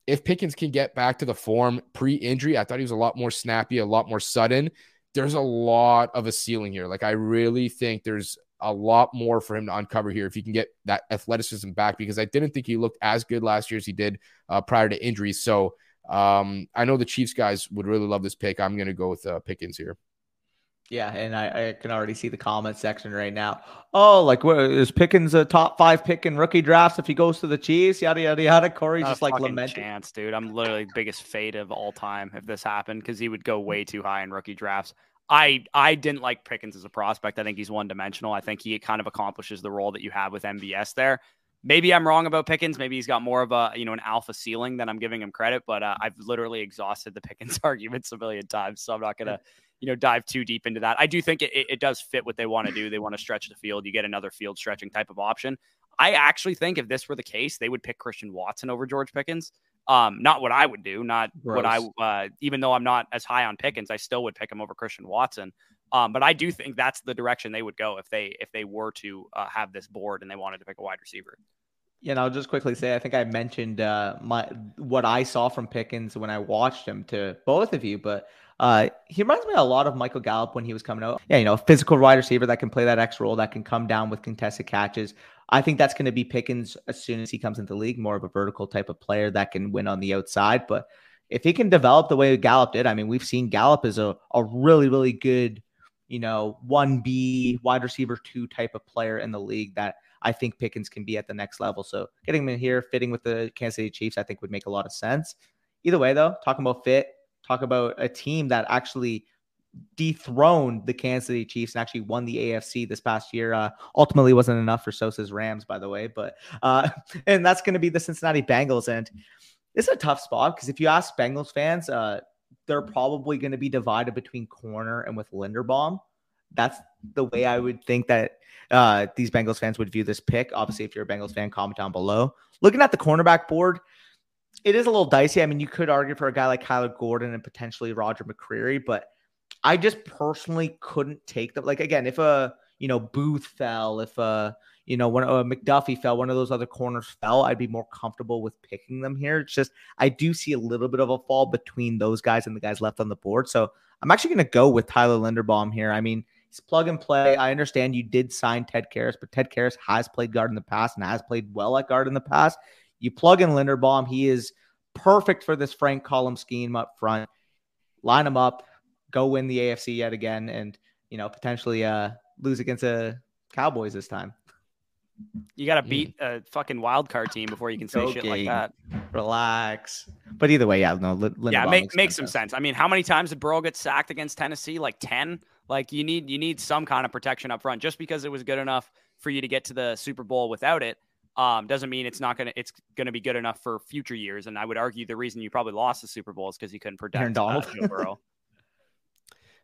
Speaker 2: if Pickens can get back to the form pre injury, I thought he was a lot more snappy, a lot more sudden. There's a lot of a ceiling here. Like, I really think there's a lot more for him to uncover here if he can get that athleticism back because I didn't think he looked as good last year as he did uh, prior to injury. So, um, I know the Chiefs guys would really love this pick. I'm going to go with uh, Pickens here.
Speaker 3: Yeah, and I, I, can already see the comment section right now. Oh, like what is Pickens a top five pick in rookie drafts if he goes to the Chiefs? Yada yada yada. Corey's Not just like lamenting.
Speaker 1: Chance, dude. I'm literally biggest fade of all time if this happened because he would go way too high in rookie drafts. I I didn't like Pickens as a prospect. I think he's one dimensional. I think he kind of accomplishes the role that you have with MVS there. Maybe I'm wrong about Pickens. Maybe he's got more of a you know an alpha ceiling than I'm giving him credit. But uh, I've literally exhausted the Pickens arguments a million times, so I'm not gonna you know dive too deep into that. I do think it, it does fit what they want to do. They want to stretch the field. You get another field stretching type of option. I actually think if this were the case, they would pick Christian Watson over George Pickens. Um, not what I would do, not Gross. what I, uh, even though I'm not as high on Pickens, I still would pick him over Christian Watson. Um, but I do think that's the direction they would go if they if they were to uh, have this board and they wanted to pick a wide receiver.
Speaker 3: Yeah, and I'll just quickly say I think I mentioned uh, my what I saw from Pickens when I watched him to both of you, but uh, he reminds me a lot of Michael Gallup when he was coming out. Yeah, you know, physical wide receiver that can play that X role, that can come down with contested catches. I think that's going to be Pickens as soon as he comes into the league, more of a vertical type of player that can win on the outside. But if he can develop the way Gallup did, I mean, we've seen Gallup as a, a really, really good, you know, 1B wide receiver two type of player in the league that I think Pickens can be at the next level. So getting him in here, fitting with the Kansas City Chiefs, I think would make a lot of sense. Either way, though, talking about fit, talk about a team that actually dethroned the Kansas City Chiefs and actually won the AFC this past year. Uh, ultimately, wasn't enough for Sosa's Rams, by the way, but uh, and that's going to be the Cincinnati Bengals. And it's a tough spot because if you ask Bengals fans, uh, they're probably going to be divided between corner and with Linderbaum. That's the way I would think that uh, these Bengals fans would view this pick. Obviously, if you're a Bengals fan, comment down below. Looking at the cornerback board, it is a little dicey. I mean, you could argue for a guy like Kyler Gordon and potentially Roger McCreary, but I just personally couldn't take them. Like again, if a you know Booth fell, if a you know when a McDuffie fell, one of those other corners fell, I'd be more comfortable with picking them here. It's just I do see a little bit of a fall between those guys and the guys left on the board. So I'm actually going to go with Tyler Linderbaum here. I mean, he's plug and play. I understand you did sign Ted Karras, but Ted Karras has played guard in the past and has played well at guard in the past. You plug in Linderbaum, he is perfect for this Frank Column scheme up front. Line him up, go win the AFC yet again, and you know potentially uh, lose against the Cowboys this time.
Speaker 1: You got to beat a fucking wild card team before you can say okay. shit like that.
Speaker 3: Relax. But either way, yeah, no. Linderbaum
Speaker 1: yeah, make makes some sense. I mean, how many times did Burrow get sacked against Tennessee? Like ten. Like you need you need some kind of protection up front. Just because it was good enough for you to get to the Super Bowl without it um, doesn't mean it's not gonna it's gonna be good enough for future years. And I would argue the reason you probably lost the Super Bowl is because you couldn't protect Aaron Donald. Uh, Joe Burrow.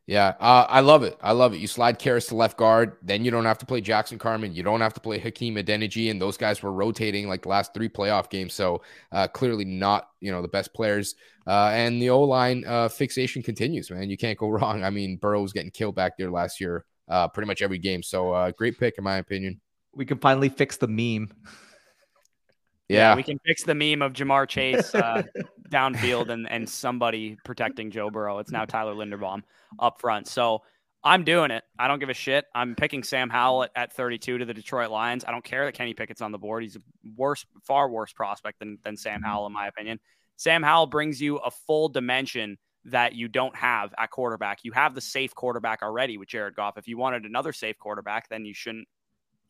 Speaker 2: Yeah, uh, I love it. I love it. You slide Karras to left guard, then you don't have to play Jackson Carman. You don't have to play Hakeem Adeniji, and those guys were rotating like the last three playoff games. So uh, clearly not, you know, the best players. Uh, and the O line uh, fixation continues, man. You can't go wrong. I mean, Burrow was getting killed back there last year, uh, pretty much every game. So uh, great pick in my opinion.
Speaker 3: We can finally fix the meme.
Speaker 2: Yeah. yeah.
Speaker 1: we can fix the meme of Ja'Marr Chase uh, downfield and and somebody protecting Joe Burrow. It's now Tyler Linderbaum up front. So I'm doing it. I don't give a shit. I'm picking Sam Howell at, at 32 to the Detroit Lions. I don't care that Kenny Pickett's on the board. He's a worse, far worse prospect than than Sam Howell, in my opinion. Sam Howell brings you a full dimension that you don't have at quarterback. You have the safe quarterback already with Jared Goff. If you wanted another safe quarterback, then you shouldn't.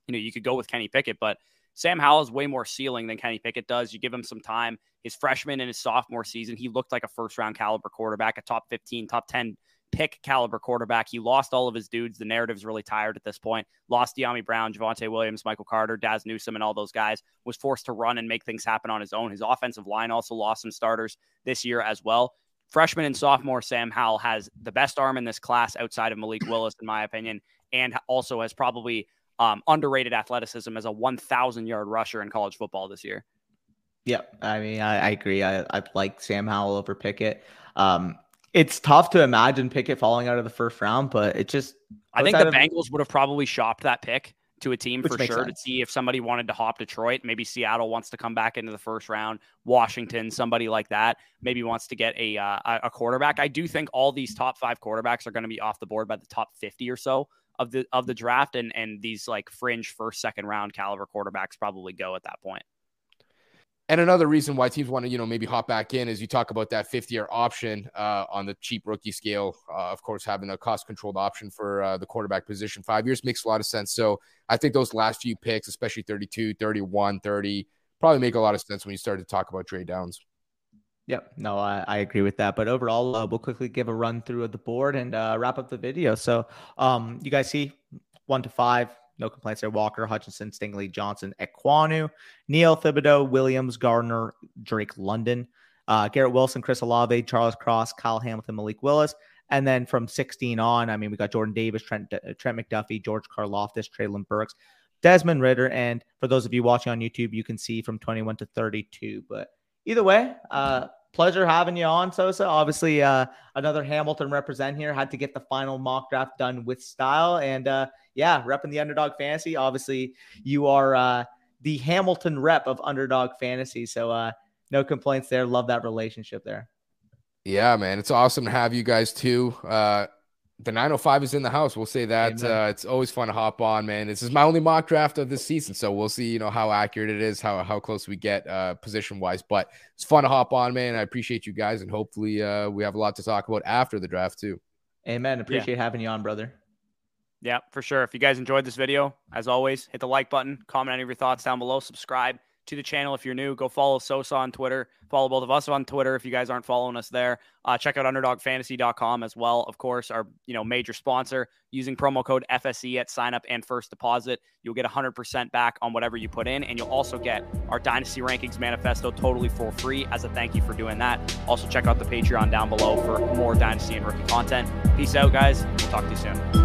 Speaker 1: You know, you could go with Kenny Pickett, but Sam Howell has way more ceiling than Kenny Pickett does. You give him some time. His freshman and his sophomore season, he looked like a first round caliber quarterback, a top 15, top 10 pick caliber quarterback. He lost all of his dudes. The narrative's really tired at this point. Lost Dyami Brown, Javonte Williams, Michael Carter, Dazz Newsome, and all those guys. Was forced to run and make things happen on his own. His offensive line also lost some starters this year as well. Freshman and sophomore Sam Howell has the best arm in this class outside of Malik Willis, in my opinion, and also has probably um, underrated athleticism as a 1,000 yard rusher in college football this year.
Speaker 3: Yeah, I mean, I, I agree. I, I like Sam Howell over Pickett. Um, it's tough to imagine Pickett falling out of the first round, but it just.
Speaker 1: I think the of, Bengals would have probably shopped that pick to a team for sure
Speaker 3: sense.
Speaker 1: to see if somebody wanted to hop Detroit. Maybe Seattle wants to come back into the first round. Washington, somebody like that, maybe wants to get a uh, a quarterback. I do think all these top five quarterbacks are going to be off the board by the top fifty or so of the of the draft, and and these like fringe first second round caliber quarterbacks probably go at that point.
Speaker 2: And another reason why teams want to, you know, maybe hop back in is you talk about that 50 year option uh, on the cheap rookie scale. Uh, of course, having a cost controlled option for uh, the quarterback position, five years makes a lot of sense. So I think those last few picks, especially 32, 31, 30, probably make a lot of sense when you start to talk about trade downs.
Speaker 3: Yep. No, I, I agree with that. But overall, uh, we'll quickly give a run through of the board and uh, wrap up the video. So um, you guys see one to five, no complaints there. Walker, Hutchinson, Stingley, Johnson, Ekwonu, Neal Thibodeaux, Williams, Gardner, Drake London, uh, Garrett Wilson, Chris Olave, Charles Cross, Kyle Hamilton, Malik Willis. And then from 16 on, I mean, we got Jordan Davis, Trent, Trent McDuffie, George Karlaftis, Treylon Burks, Desmond Ridder. And for those of you watching on YouTube, you can see from 21 to 32. But either way, uh, pleasure having you on, Sosa. Obviously, uh, another Hamilton represent here. Had to get the final mock draft done with style. And uh, yeah, repping the underdog fantasy. Obviously, you are uh, the Hamilton rep of underdog fantasy. So uh, no complaints there. Love that relationship there.
Speaker 2: Yeah, man. It's awesome to have you guys too. The 905 is in the house. We'll say that. Uh, it's always fun to hop on, man. This is my only mock draft of this season, so we'll see, you know, how accurate it is, how how close we get uh, position wise. But it's fun to hop on, man. I appreciate you guys, and hopefully, uh, we have a lot to talk about after the draft too.
Speaker 3: Amen. Appreciate yeah. having you on, brother.
Speaker 1: Yeah, for sure. If you guys enjoyed this video, as always, hit the like button, comment any of your thoughts down below, subscribe to the channel if you're new. Go follow Sosa on Twitter. Follow both of us on Twitter if you guys aren't following us there. Uh, check out underdogfantasy.com as well. Of course, our you know major sponsor. Using promo code FSE at sign up and first deposit, you'll get 100% back on whatever you put in, and you'll also get our Dynasty Rankings Manifesto totally for free as a thank you for doing that. Also, check out the Patreon down below for more Dynasty and rookie content. Peace out, guys. We'll talk to you soon.